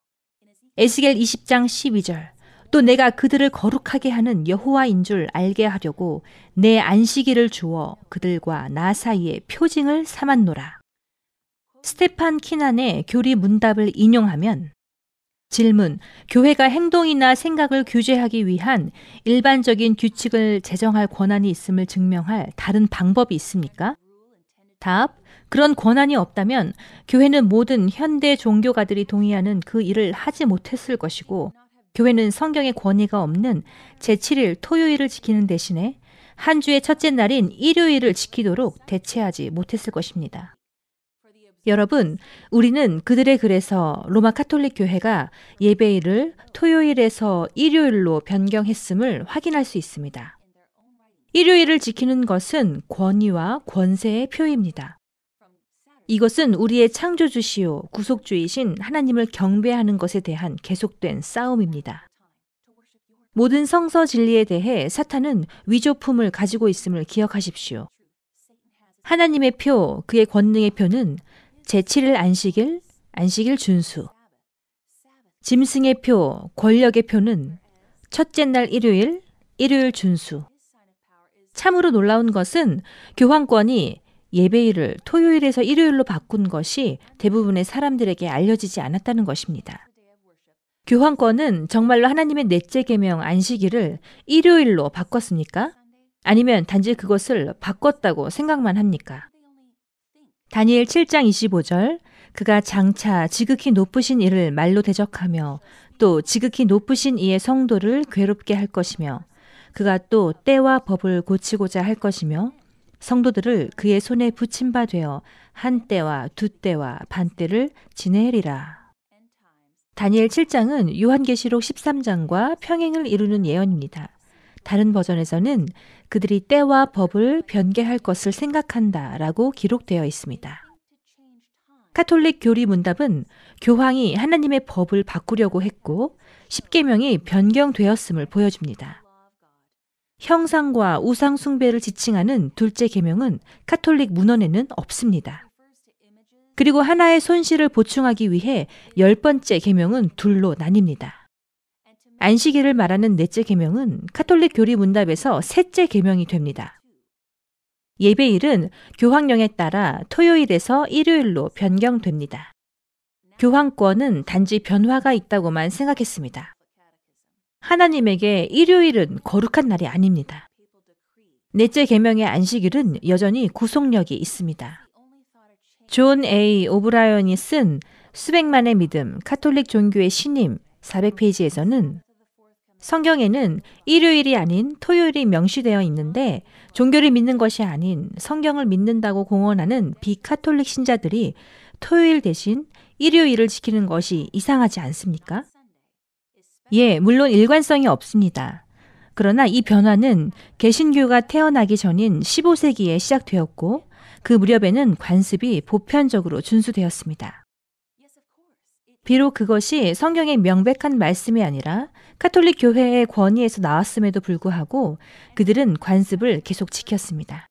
에스겔 20장 12절 또 내가 그들을 거룩하게 하는 여호와인 줄 알게 하려고 내 안식일을 주어 그들과 나 사이에 표징을 삼았노라. 스테판 키난의 교리 문답을 인용하면 질문, 교회가 행동이나 생각을 규제하기 위한 일반적인 규칙을 제정할 권한이 있음을 증명할 다른 방법이 있습니까? 답. 그런 권한이 없다면 교회는 모든 현대 종교가들이 동의하는 그 일을 하지 못했을 것이고 교회는 성경의 권위가 없는 제7일 토요일을 지키는 대신에 한 주의 첫째 날인 일요일을 지키도록 대체하지 못했을 것입니다. 여러분, 우리는 그들의 글에서 로마 카톨릭 교회가 예배일을 토요일에서 일요일로 변경했음을 확인할 수 있습니다. 일요일을 지키는 것은 권위와 권세의 표입니다. 이것은 우리의 창조주시요 구속주이신 하나님을 경배하는 것에 대한 계속된 싸움입니다. 모든 성서 진리에 대해 사탄은 위조품을 가지고 있음을 기억하십시오. 하나님의 표, 그의 권능의 표는 제7일 안식일, 안식일 준수. 짐승의 표, 권력의 표는 첫째 날 일요일, 일요일 준수. 참으로 놀라운 것은 교황권이 예배일을 토요일에서 일요일로 바꾼 것이 대부분의 사람들에게 알려지지 않았다는 것입니다. 교황권은 정말로 하나님의 넷째 계명 안식일을 일요일로 바꿨습니까? 아니면 단지 그것을 바꿨다고 생각만 합니까? 다니엘 7장 25절 그가 장차 지극히 높으신 이를 말로 대적하며 또 지극히 높으신 이의 성도를 괴롭게 할 것이며 그가 또 때와 법을 고치고자 할 것이며 성도들을 그의 손에 붙임 바 되어 한 때와 두 때와 반 때를 지내리라. 다니엘 7장은 요한계시록 13장과 평행을 이루는 예언입니다. 다른 버전에서는 그들이 때와 법을 변개할 것을 생각한다 라고 기록되어 있습니다. 카톨릭 교리 문답은 교황이 하나님의 법을 바꾸려고 했고 10계명이 변경되었음을 보여줍니다. 형상과 우상 숭배를 지칭하는 둘째 계명은 카톨릭 문헌에는 없습니다. 그리고 하나의 손실을 보충하기 위해 열 번째 계명은 둘로 나뉩니다. 안식일을 말하는 넷째 계명은 카톨릭 교리 문답에서 셋째 계명이 됩니다. 예배일은 교황령에 따라 토요일에서 일요일로 변경됩니다. 교황권은 단지 변화가 있다고만 생각했습니다. 하나님에게 일요일은 거룩한 날이 아닙니다. 넷째 계명의 안식일은 여전히 구속력이 있습니다. 존 A. 오브라이언이 쓴 수백만의 믿음 카톨릭 종교의 신임 400페이지에서는 성경에는 일요일이 아닌 토요일이 명시되어 있는데 종교를 믿는 것이 아닌 성경을 믿는다고 공언하는 비카톨릭 신자들이 토요일 대신 일요일을 지키는 것이 이상하지 않습니까? 예, 물론 일관성이 없습니다. 그러나 이 변화는 개신교가 태어나기 전인 15세기에 시작되었고 그 무렵에는 관습이 보편적으로 준수되었습니다. 비록 그것이 성경의 명백한 말씀이 아니라 카톨릭 교회의 권위에서 나왔음에도 불구하고 그들은 관습을 계속 지켰습니다.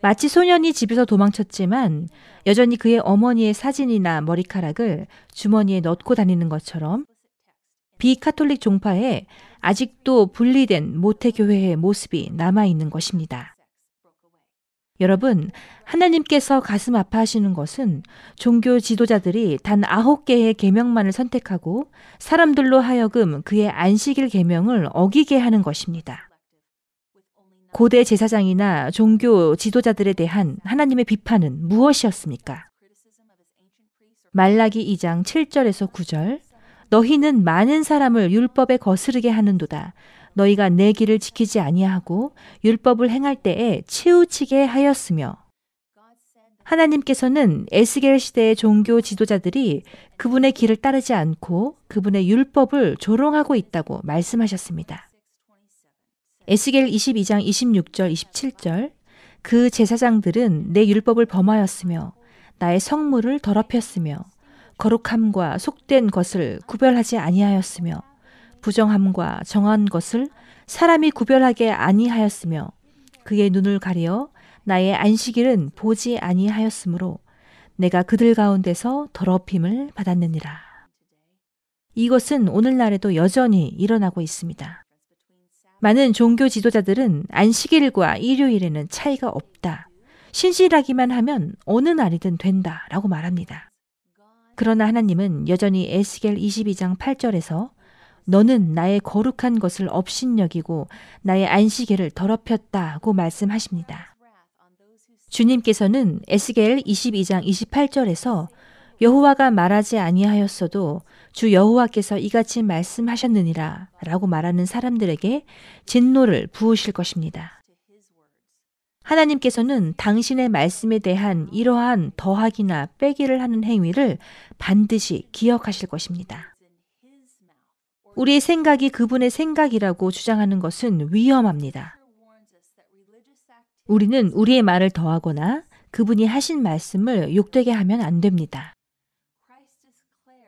마치 소년이 집에서 도망쳤지만 여전히 그의 어머니의 사진이나 머리카락을 주머니에 넣고 다니는 것처럼 비카톨릭 종파에 아직도 분리된 모태교회의 모습이 남아있는 것입니다. 여러분, 하나님께서 가슴 아파하시는 것은 종교 지도자들이 단 아홉 개의 계명만을 선택하고 사람들로 하여금 그의 안식일 계명을 어기게 하는 것입니다. 고대 제사장이나 종교 지도자들에 대한 하나님의 비판은 무엇이었습니까? 말라기 2장 7절에서 9절 너희는 많은 사람을 율법에 거스르게 하는도다. 너희가 내 길을 지키지 아니하고 율법을 행할 때에 치우치게 하였으며 하나님께서는 에스겔 시대의 종교 지도자들이 그분의 길을 따르지 않고 그분의 율법을 조롱하고 있다고 말씀하셨습니다. 에스겔 22장 26절 27절 그 제사장들은 내 율법을 범하였으며 나의 성물을 더럽혔으며 거룩함과 속된 것을 구별하지 아니하였으며 부정함과 정한 것을 사람이 구별하게 아니하였으며 그의 눈을 가려 나의 안식일은 보지 아니하였으므로 내가 그들 가운데서 더럽힘을 받았느니라. 이것은 오늘날에도 여전히 일어나고 있습니다. 많은 종교 지도자들은 안식일과 일요일에는 차이가 없다. 신실하기만 하면 어느 날이든 된다. 라고 말합니다. 그러나 하나님은 여전히 에스겔 22장 8절에서 너는 나의 거룩한 것을 업신여기고 나의 안식일을 더럽혔다고 말씀하십니다. 주님께서는 에스겔 22장 28절에서 여호와가 말하지 아니하였어도 주 여호와께서 이같이 말씀하셨느니라 라고 말하는 사람들에게 진노를 부으실 것입니다. 하나님께서는 당신의 말씀에 대한 이러한 더하기나 빼기를 하는 행위를 반드시 기억하실 것입니다. 우리의 생각이 그분의 생각이라고 주장하는 것은 위험합니다. 우리는 우리의 말을 더하거나 그분이 하신 말씀을 욕되게 하면 안 됩니다.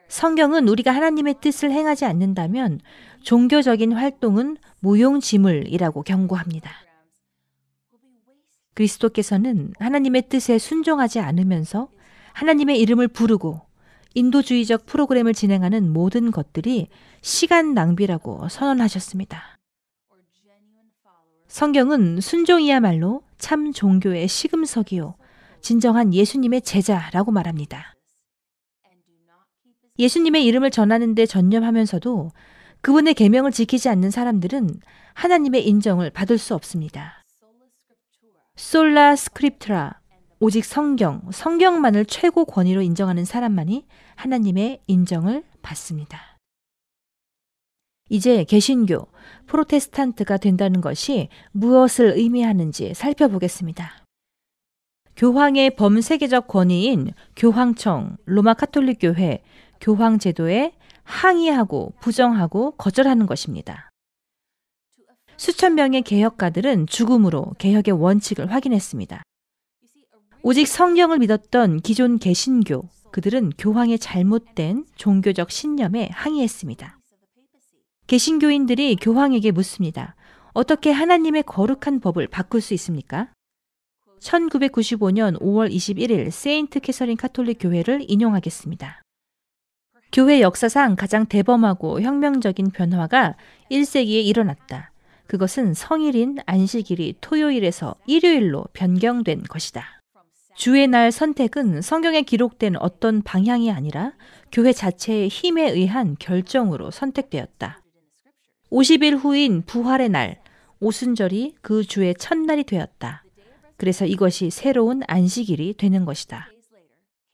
성경은 우리가 하나님의 뜻을 행하지 않는다면 종교적인 활동은 무용지물이라고 경고합니다. 그리스도께서는 하나님의 뜻에 순종하지 않으면서 하나님의 이름을 부르고 인도주의적 프로그램을 진행하는 모든 것들이 시간 낭비라고 선언하셨습니다. 성경은 순종이야말로 참 종교의 시금석이요. 진정한 예수님의 제자라고 말합니다. 예수님의 이름을 전하는데 전념하면서도 그분의 계명을 지키지 않는 사람들은 하나님의 인정을 받을 수 없습니다. Sola Scriptura 오직 성경, 성경만을 최고 권위로 인정하는 사람만이 하나님의 인정을 받습니다. 이제 개신교, 프로테스탄트가 된다는 것이 무엇을 의미하는지 살펴보겠습니다. 교황의 범세계적 권위인 교황청, 로마 카톨릭 교회, 교황 제도에 항의하고 부정하고 거절하는 것입니다. 수천 명의 개혁가들은 죽음으로 개혁의 원칙을 확인했습니다. 오직 성경을 믿었던 기존 개신교, 그들은 교황의 잘못된 종교적 신념에 항의했습니다. 개신교인들이 교황에게 묻습니다. 어떻게 하나님의 거룩한 법을 바꿀 수 있습니까? 1995년 5월 21일 세인트 캐서린 카톨릭 교회를 인용하겠습니다. 교회 역사상 가장 대범하고 혁명적인 변화가 1세기에 일어났다. 그것은 성일인 안식일이 토요일에서 일요일로 변경된 것이다. 주의 날 선택은 성경에 기록된 어떤 방향이 아니라 교회 자체의 힘에 의한 결정으로 선택되었다. 50일 후인 부활의 날, 오순절이 그 주의 첫날이 되었다. 그래서 이것이 새로운 안식일이 되는 것이다.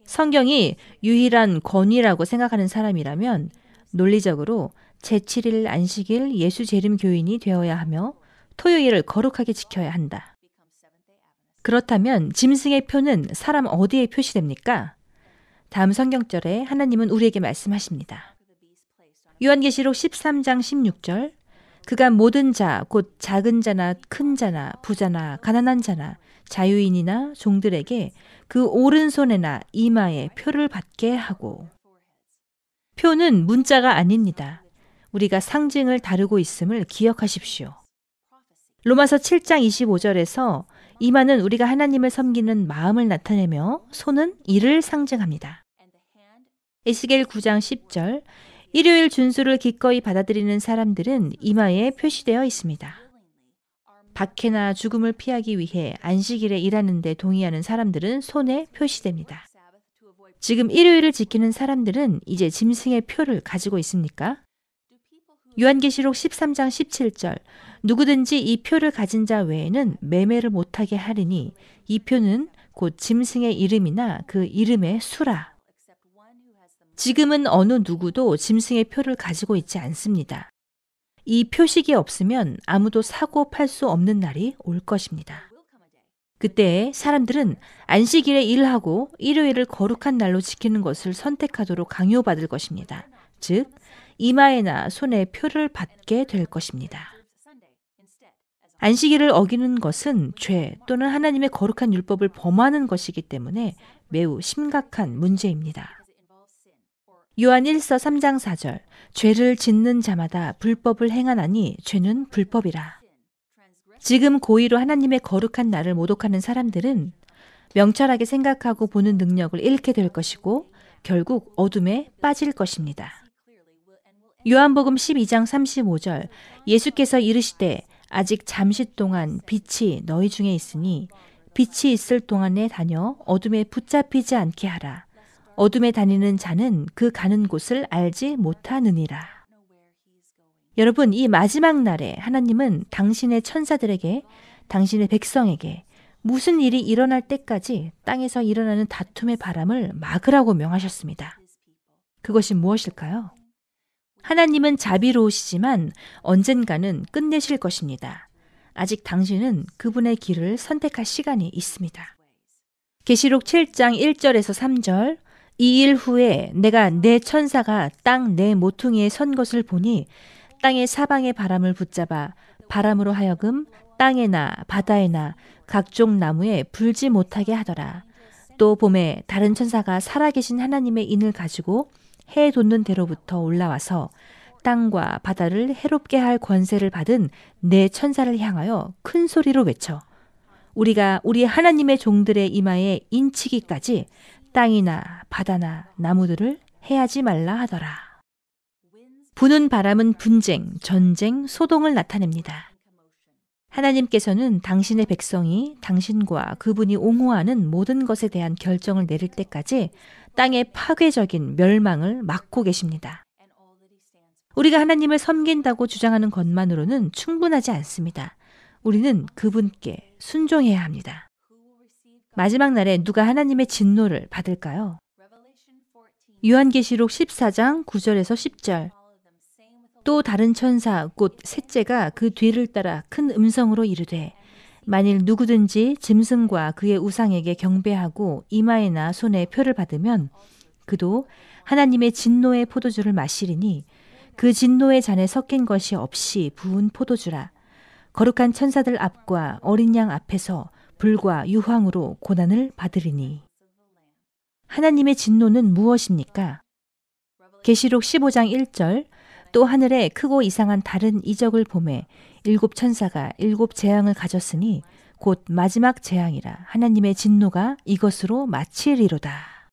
성경이 유일한 권위라고 생각하는 사람이라면 논리적으로 제7일 안식일 예수 재림 교인이 되어야 하며 토요일을 거룩하게 지켜야 한다. 그렇다면 짐승의 표는 사람 어디에 표시됩니까? 다음 성경절에 하나님은 우리에게 말씀하십니다. 요한계시록 13장 16절 그가 모든 자, 곧 작은 자나 큰 자나 부자나 가난한 자나 자유인이나 종들에게 그 오른손에나 이마에 표를 받게 하고 표는 문자가 아닙니다. 우리가 상징을 다루고 있음을 기억하십시오. 로마서 7장 25절에서 이마는 우리가 하나님을 섬기는 마음을 나타내며 손은 이를 상징합니다. 에스겔 9장 10절 일요일 준수를 기꺼이 받아들이는 사람들은 이마에 표시되어 있습니다. 박해나 죽음을 피하기 위해 안식일에 일하는데 동의하는 사람들은 손에 표시됩니다. 지금 일요일을 지키는 사람들은 이제 짐승의 표를 가지고 있습니까? 요한계시록 13장 17절 누구든지 이 표를 가진 자 외에는 매매를 못하게 하리니 이 표는 곧 짐승의 이름이나 그 이름의 수라. 지금은 어느 누구도 짐승의 표를 가지고 있지 않습니다. 이 표식이 없으면 아무도 사고 팔 수 없는 날이 올 것입니다. 그때 사람들은 안식일에 일하고 일요일을 거룩한 날로 지키는 것을 선택하도록 강요받을 것입니다. 즉, 이마에나 손에 표를 받게 될 것입니다. 안식일을 어기는 것은 죄 또는 하나님의 거룩한 율법을 범하는 것이기 때문에 매우 심각한 문제입니다. 요한 1서 3장 4절 죄를 짓는 자마다 불법을 행하나니 죄는 불법이라. 지금 고의로 하나님의 거룩한 날을 모독하는 사람들은 명철하게 생각하고 보는 능력을 잃게 될 것이고 결국 어둠에 빠질 것입니다. 요한복음 12장 35절 예수께서 이르시되 아직 잠시 동안 빛이 너희 중에 있으니 빛이 있을 동안에 다녀 어둠에 붙잡히지 않게 하라. 어둠에 다니는 자는 그 가는 곳을 알지 못하느니라. 여러분, 이 마지막 날에 하나님은 당신의 천사들에게, 당신의 백성에게 무슨 일이 일어날 때까지 땅에서 일어나는 다툼의 바람을 막으라고 명하셨습니다. 그것이 무엇일까요? 하나님은 자비로우시지만 언젠가는 끝내실 것입니다. 아직 당신은 그분의 길을 선택할 시간이 있습니다. 계시록 7장 1절에서 3절 이 일 후에 내가 내 천사가 땅 내 모퉁이에 선 것을 보니 땅의 사방의 바람을 붙잡아 바람으로 하여금 땅에나 바다에나 각종 나무에 불지 못하게 하더라. 또 봄에 다른 천사가 살아계신 하나님의 인을 가지고 해 돋는 대로부터 올라와서 땅과 바다를 해롭게 할 권세를 받은 내 천사를 향하여 큰 소리로 외쳐 우리가 우리 하나님의 종들의 이마에 인치기까지 땅이나 바다나 나무들을 해하지 말라 하더라. 부는 바람은 분쟁, 전쟁, 소동을 나타냅니다. 하나님께서는 당신의 백성이 당신과 그분이 옹호하는 모든 것에 대한 결정을 내릴 때까지 땅의 파괴적인 멸망을 막고 계십니다. 우리가 하나님을 섬긴다고 주장하는 것만으로는 충분하지 않습니다. 우리는 그분께 순종해야 합니다. 마지막 날에 누가 하나님의 진노를 받을까요? 요한계시록 14장 9절에서 10절. 또 다른 천사 곧 셋째가 그 뒤를 따라 큰 음성으로 이르되 만일 누구든지 짐승과 그의 우상에게 경배하고 이마에나 손에 표를 받으면 그도 하나님의 진노의 포도주를 마시리니 그 진노의 잔에 섞인 것이 없이 부은 포도주라. 거룩한 천사들 앞과 어린 양 앞에서 불과 유황으로 고난을 받으리니. 하나님의 진노는 무엇입니까? 계시록 15장 1절. 또 하늘에 크고 이상한 다른 이적을 보매 일곱 천사가 일곱 재앙을 가졌으니 곧 마지막 재앙이라 하나님의 진노가 이것으로 마치리로다.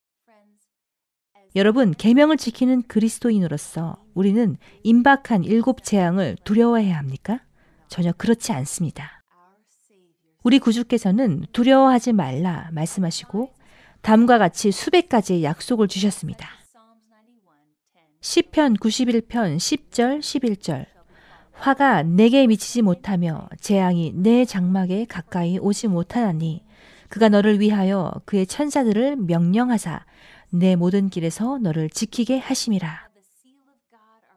여러분, 계명을 지키는 그리스도인으로서 우리는 임박한 일곱 재앙을 두려워해야 합니까? 전혀 그렇지 않습니다. 우리 구주께서는 두려워하지 말라 말씀하시고 다음과 같이 수백 가지의 약속을 주셨습니다. 시편 91편 10절 11절 화가 내게 미치지 못하며 재앙이 내 장막에 가까이 오지 못하나니 그가 너를 위하여 그의 천사들을 명령하사 내 모든 길에서 너를 지키게 하심이라.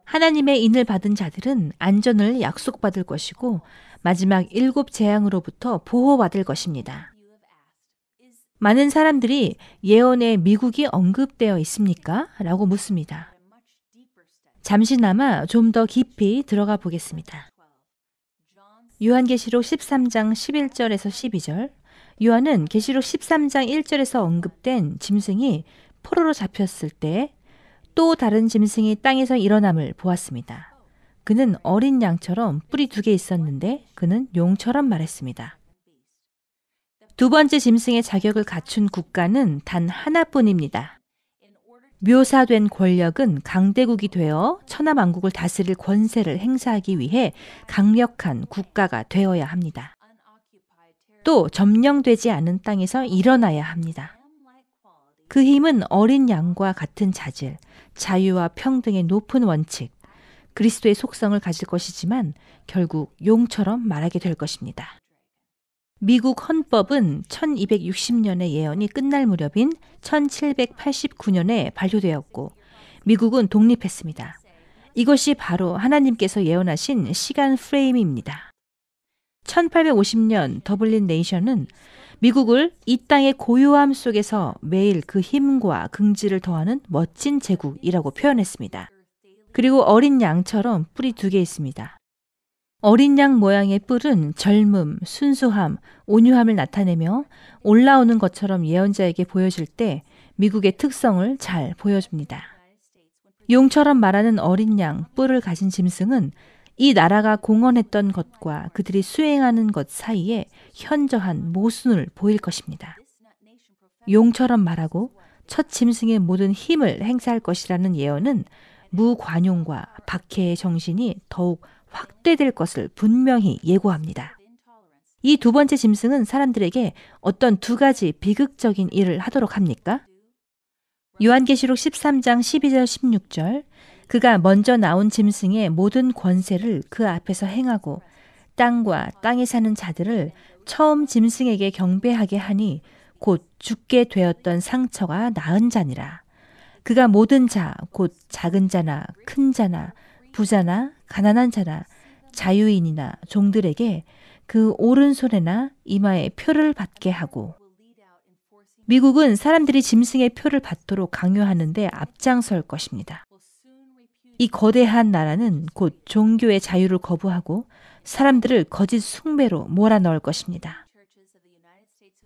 하나님의 인을 받은 자들은 안전을 약속받을 것이고 마지막 일곱 재앙으로부터 보호받을 것입니다. 많은 사람들이 예언에 미국이 언급되어 있습니까? 라고 묻습니다. 잠시나마 좀 더 깊이 들어가 보겠습니다. 요한계시록 13장 11절에서 12절 요한은 계시록 13장 1절에서 언급된 짐승이 포로로 잡혔을 때 또 다른 짐승이 땅에서 일어남을 보았습니다. 그는 어린 양처럼 뿔이 두 개 있었는데 그는 용처럼 말했습니다. 두 번째 짐승의 자격을 갖춘 국가는 단 하나뿐입니다. 묘사된 권력은 강대국이 되어 천하만국을 다스릴 권세를 행사하기 위해 강력한 국가가 되어야 합니다. 또 점령되지 않은 땅에서 일어나야 합니다. 그 힘은 어린 양과 같은 자질, 자유와 평등의 높은 원칙, 그리스도의 속성을 가질 것이지만 결국 용처럼 말하게 될 것입니다. 미국 헌법은 1260년의 예언이 끝날 무렵인 1789년에 발효되었고 미국은 독립했습니다. 이것이 바로 하나님께서 예언하신 시간 프레임입니다. 1850년 더블린 네이션은 미국을 이 땅의 고요함 속에서 매일 그 힘과 긍지를 더하는 멋진 제국이라고 표현했습니다. 그리고 어린 양처럼 뿔이 두 개 있습니다. 어린 양 모양의 뿔은 젊음, 순수함, 온유함을 나타내며 올라오는 것처럼 예언자에게 보여질 때 미국의 특성을 잘 보여줍니다. 용처럼 말하는 어린 양, 뿔을 가진 짐승은 이 나라가 공헌했던 것과 그들이 수행하는 것 사이에 현저한 모순을 보일 것입니다. 용처럼 말하고 첫 짐승의 모든 힘을 행사할 것이라는 예언은 무관용과 박해의 정신이 더욱 확대될 것을 분명히 예고합니다. 이 두 번째 짐승은 사람들에게 어떤 두 가지 비극적인 일을 하도록 합니까? 요한계시록 13장 12절 16절 그가 먼저 나온 짐승의 모든 권세를 그 앞에서 행하고 땅과 땅에 사는 자들을 처음 짐승에게 경배하게 하니 곧 죽게 되었던 상처가 나은 자니라. 그가 모든 자, 곧 작은 자나 큰 자나 부자나 가난한 자나 자유인이나 종들에게 그 오른손에나 이마에 표를 받게 하고 미국은 사람들이 짐승의 표를 받도록 강요하는데 앞장설 것입니다. 이 거대한 나라는 곧 종교의 자유를 거부하고 사람들을 거짓 숭배로 몰아넣을 것입니다.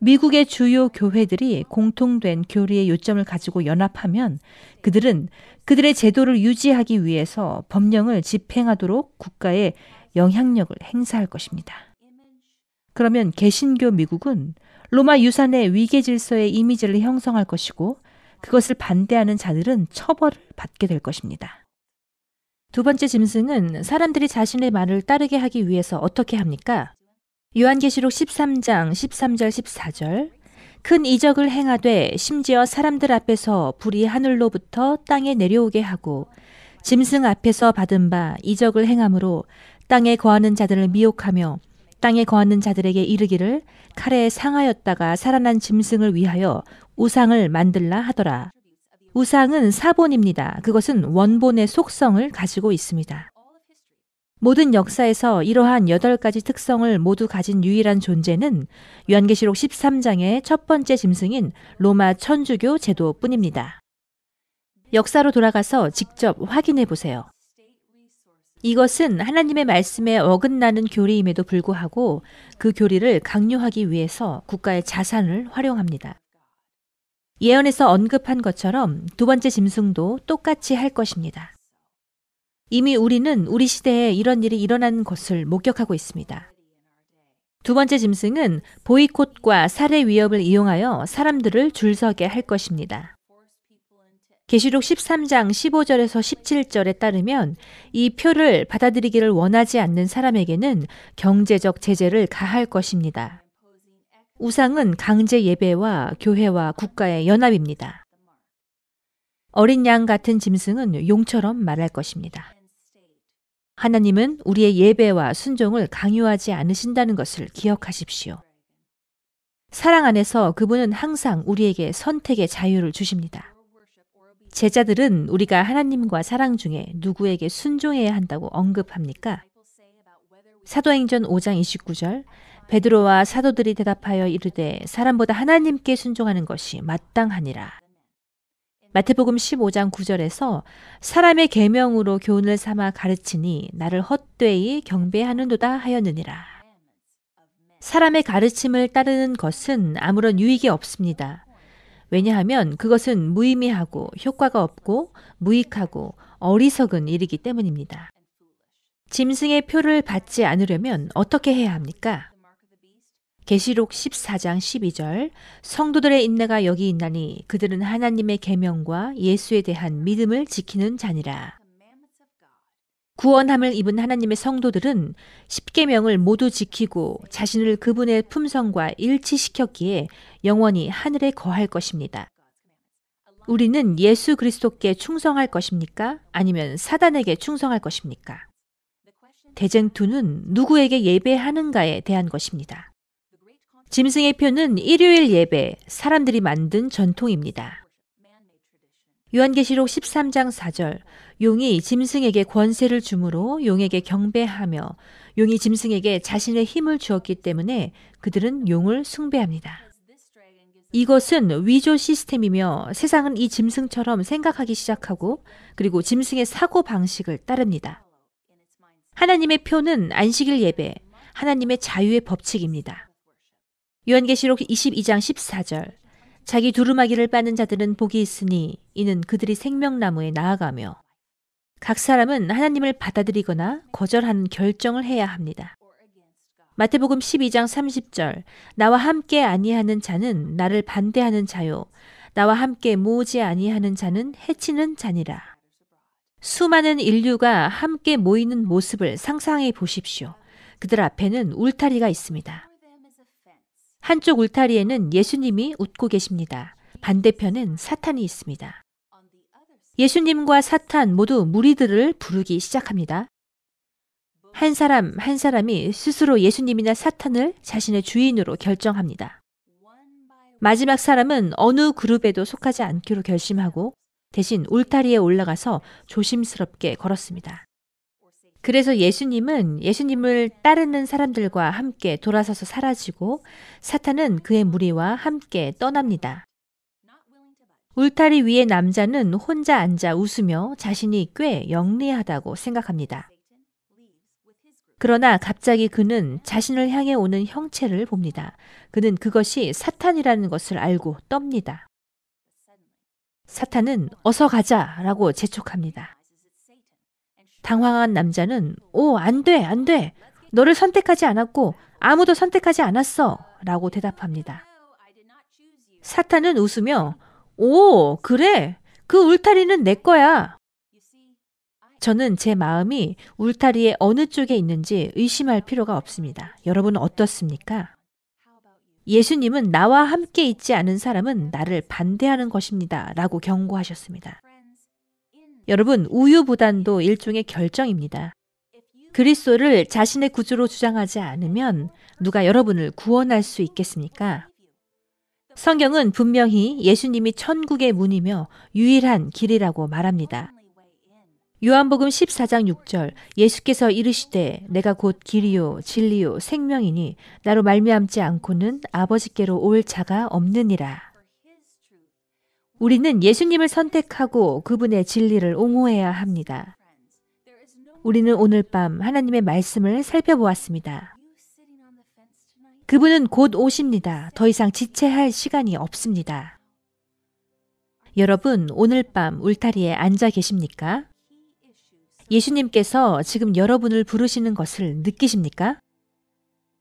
미국의 주요 교회들이 공통된 교리의 요점을 가지고 연합하면 그들은 그들의 제도를 유지하기 위해서 법령을 집행하도록 국가에 영향력을 행사할 것입니다. 그러면 개신교 미국은 로마 유산의 위계 질서의 이미지를 형성할 것이고 그것을 반대하는 자들은 처벌을 받게 될 것입니다. 두 번째 짐승은 사람들이 자신의 말을 따르게 하기 위해서 어떻게 합니까? 요한계시록 13장 13절 14절 큰 이적을 행하되 심지어 사람들 앞에서 불이 하늘로부터 땅에 내려오게 하고 짐승 앞에서 받은 바 이적을 행함으로 땅에 거하는 자들을 미혹하며 땅에 거하는 자들에게 이르기를 칼에 상하였다가 살아난 짐승을 위하여 우상을 만들라 하더라. 우상은 사본입니다. 그것은 원본의 속성을 가지고 있습니다. 모든 역사에서 이러한 여덟 가지 특성을 모두 가진 유일한 존재는 요한계시록 13장의 첫 번째 짐승인 로마 천주교 제도뿐입니다. 역사로 돌아가서 직접 확인해 보세요. 이것은 하나님의 말씀에 어긋나는 교리임에도 불구하고 그 교리를 강요하기 위해서 국가의 자산을 활용합니다. 예언에서 언급한 것처럼 두 번째 짐승도 똑같이 할 것입니다. 이미 우리는 우리 시대에 이런 일이 일어난 것을 목격하고 있습니다. 두 번째 짐승은 보이콧과 살해 위협을 이용하여 사람들을 줄 서게 할 것입니다. 계시록 13장 15절에서 17절에 따르면 이 표를 받아들이기를 원하지 않는 사람에게는 경제적 제재를 가할 것입니다. 우상은 강제 예배와 교회와 국가의 연합입니다. 어린 양 같은 짐승은 용처럼 말할 것입니다. 하나님은 우리의 예배와 순종을 강요하지 않으신다는 것을 기억하십시오. 사랑 안에서 그분은 항상 우리에게 선택의 자유를 주십니다. 제자들은 우리가 하나님과 사랑 중에 누구에게 순종해야 한다고 언급합니까? 사도행전 5장 29절 베드로와 사도들이 대답하여 이르되 사람보다 하나님께 순종하는 것이 마땅하니라. 마태복음 15장 9절에서 사람의 계명으로 교훈을 삼아 가르치니 나를 헛되이 경배하는도다 하였느니라. 사람의 가르침을 따르는 것은 아무런 유익이 없습니다. 왜냐하면 그것은 무의미하고 효과가 없고 무익하고 어리석은 일이기 때문입니다. 짐승의 표를 받지 않으려면 어떻게 해야 합니까? 계시록 14장 12절 성도들의 인내가 여기 있나니 그들은 하나님의 계명과 예수에 대한 믿음을 지키는 자니라. 구원함을 입은 하나님의 성도들은 십계명을 모두 지키고 자신을 그분의 품성과 일치시켰기에 영원히 하늘에 거할 것입니다. 우리는 예수 그리스도께 충성할 것입니까? 아니면 사단에게 충성할 것입니까? 대쟁투는 누구에게 예배하는가에 대한 것입니다. 짐승의 표는 일요일 예배, 사람들이 만든 전통입니다. 요한계시록 13장 4절 용이 짐승에게 권세를 주므로 용에게 경배하며 용이 짐승에게 자신의 힘을 주었기 때문에 그들은 용을 숭배합니다. 이것은 위조 시스템이며 세상은 이 짐승처럼 생각하기 시작하고 그리고 짐승의 사고 방식을 따릅니다. 하나님의 표는 안식일 예배, 하나님의 자유의 법칙입니다. 요한계시록 22장 14절 자기 두루마기를 빠는 자들은 복이 있으니 이는 그들이 생명나무에 나아가며 각 사람은 하나님을 받아들이거나 거절하는 결정을 해야 합니다. 마태복음 12장 30절 나와 함께 아니하는 자는 나를 반대하는 자요 나와 함께 모으지 아니하는 자는 해치는 자니라. 수많은 인류가 함께 모이는 모습을 상상해 보십시오. 그들 앞에는 울타리가 있습니다. 한쪽 울타리에는 예수님이 웃고 계십니다. 반대편엔 사탄이 있습니다. 예수님과 사탄 모두 무리들을 부르기 시작합니다. 한 사람 한 사람이 스스로 예수님이나 사탄을 자신의 주인으로 결정합니다. 마지막 사람은 어느 그룹에도 속하지 않기로 결심하고 대신 울타리에 올라가서 조심스럽게 걸었습니다. 그래서 예수님은 예수님을 따르는 사람들과 함께 돌아서서 사라지고 사탄은 그의 무리와 함께 떠납니다. 울타리 위의 남자는 혼자 앉아 웃으며 자신이 꽤 영리하다고 생각합니다. 그러나 갑자기 그는 자신을 향해 오는 형체를 봅니다. 그는 그것이 사탄이라는 것을 알고 떱니다. 사탄은 어서 가자 라고 재촉합니다. 당황한 남자는 오, 안 돼, 안 돼. 너를 선택하지 않았고 아무도 선택하지 않았어. 라고 대답합니다. 사탄은 웃으며 오, 그래. 그 울타리는 내 거야. 저는 제 마음이 울타리의 어느 쪽에 있는지 의심할 필요가 없습니다. 여러분은 어떻습니까? 예수님은 나와 함께 있지 않은 사람은 나를 반대하는 것입니다. 라고 경고하셨습니다. 여러분, 우유부단도 일종의 결정입니다. 그리스도를 자신의 구주로 주장하지 않으면 누가 여러분을 구원할 수 있겠습니까? 성경은 분명히 예수님이 천국의 문이며 유일한 길이라고 말합니다. 요한복음 14장 6절 예수께서 이르시되 내가 곧 길이요 진리요 생명이니 나로 말미암지 않고는 아버지께로 올 자가 없느니라. 우리는 예수님을 선택하고 그분의 진리를 옹호해야 합니다. 우리는 오늘 밤 하나님의 말씀을 살펴보았습니다. 그분은 곧 오십니다. 더 이상 지체할 시간이 없습니다. 여러분, 오늘 밤 울타리에 앉아 계십니까? 예수님께서 지금 여러분을 부르시는 것을 느끼십니까?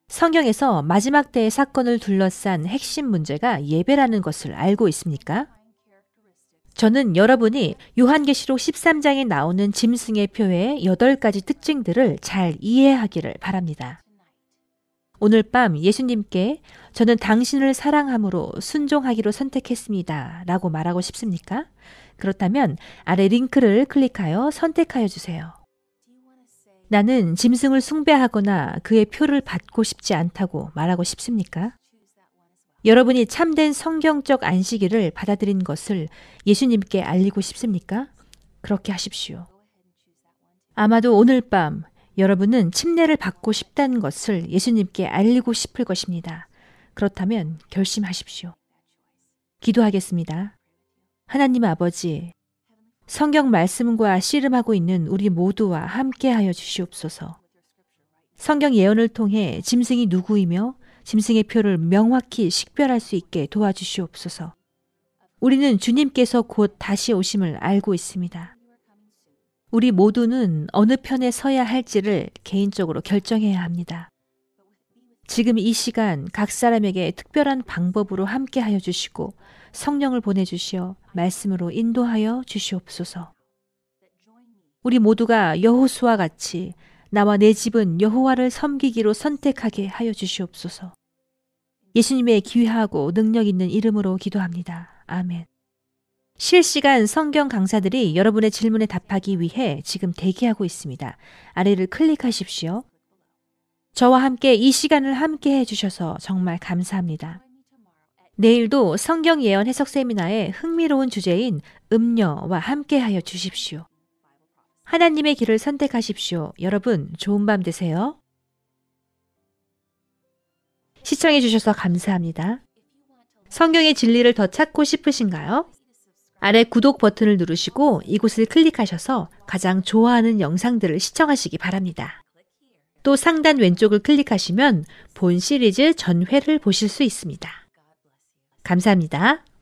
성경에서 마지막 때의 사건을 둘러싼 핵심 문제가 예배라는 것을 알고 있습니까? 저는 여러분이 요한계시록 13장에 나오는 짐승의 표의 8가지 특징들을 잘 이해하기를 바랍니다. 오늘 밤 예수님께 저는 당신을 사랑함으로 순종하기로 선택했습니다. 라고 말하고 싶습니까? 그렇다면 아래 링크를 클릭하여 선택하여 주세요. 나는 짐승을 숭배하거나 그의 표를 받고 싶지 않다고 말하고 싶습니까? 여러분이 참된 성경적 안식일을 받아들인 것을 예수님께 알리고 싶습니까? 그렇게 하십시오. 아마도 오늘 밤 여러분은 침례를 받고 싶다는 것을 예수님께 알리고 싶을 것입니다. 그렇다면 결심하십시오. 기도하겠습니다. 하나님 아버지, 성경 말씀과 씨름하고 있는 우리 모두와 함께하여 주시옵소서. 성경 예언을 통해 짐승이 누구이며 짐승의 표를 명확히 식별할 수 있게 도와주시옵소서. 우리는 주님께서 곧 다시 오심을 알고 있습니다. 우리 모두는 어느 편에 서야 할지를 개인적으로 결정해야 합니다. 지금 이 시간 각 사람에게 특별한 방법으로 함께 하여 주시고 성령을 보내주시어 말씀으로 인도하여 주시옵소서. 우리 모두가 여호수와 같이 나와 내 집은 여호와를 섬기기로 선택하게 하여 주시옵소서. 예수님의 귀하고 능력 있는 이름으로 기도합니다. 아멘. 실시간 성경 강사들이 여러분의 질문에 답하기 위해 지금 대기하고 있습니다. 아래를 클릭하십시오. 저와 함께 이 시간을 함께 해주셔서 정말 감사합니다. 내일도 성경 예언 해석 세미나의 흥미로운 주제인 음녀와 함께 하여 주십시오. 하나님의 길을 선택하십시오. 여러분, 좋은 밤 되세요. 시청해 주셔서 감사합니다. 성경의 진리를 더 찾고 싶으신가요? 아래 구독 버튼을 누르시고 이곳을 클릭하셔서 가장 좋아하는 영상들을 시청하시기 바랍니다. 또 상단 왼쪽을 클릭하시면 본 시리즈 전회를 보실 수 있습니다. 감사합니다.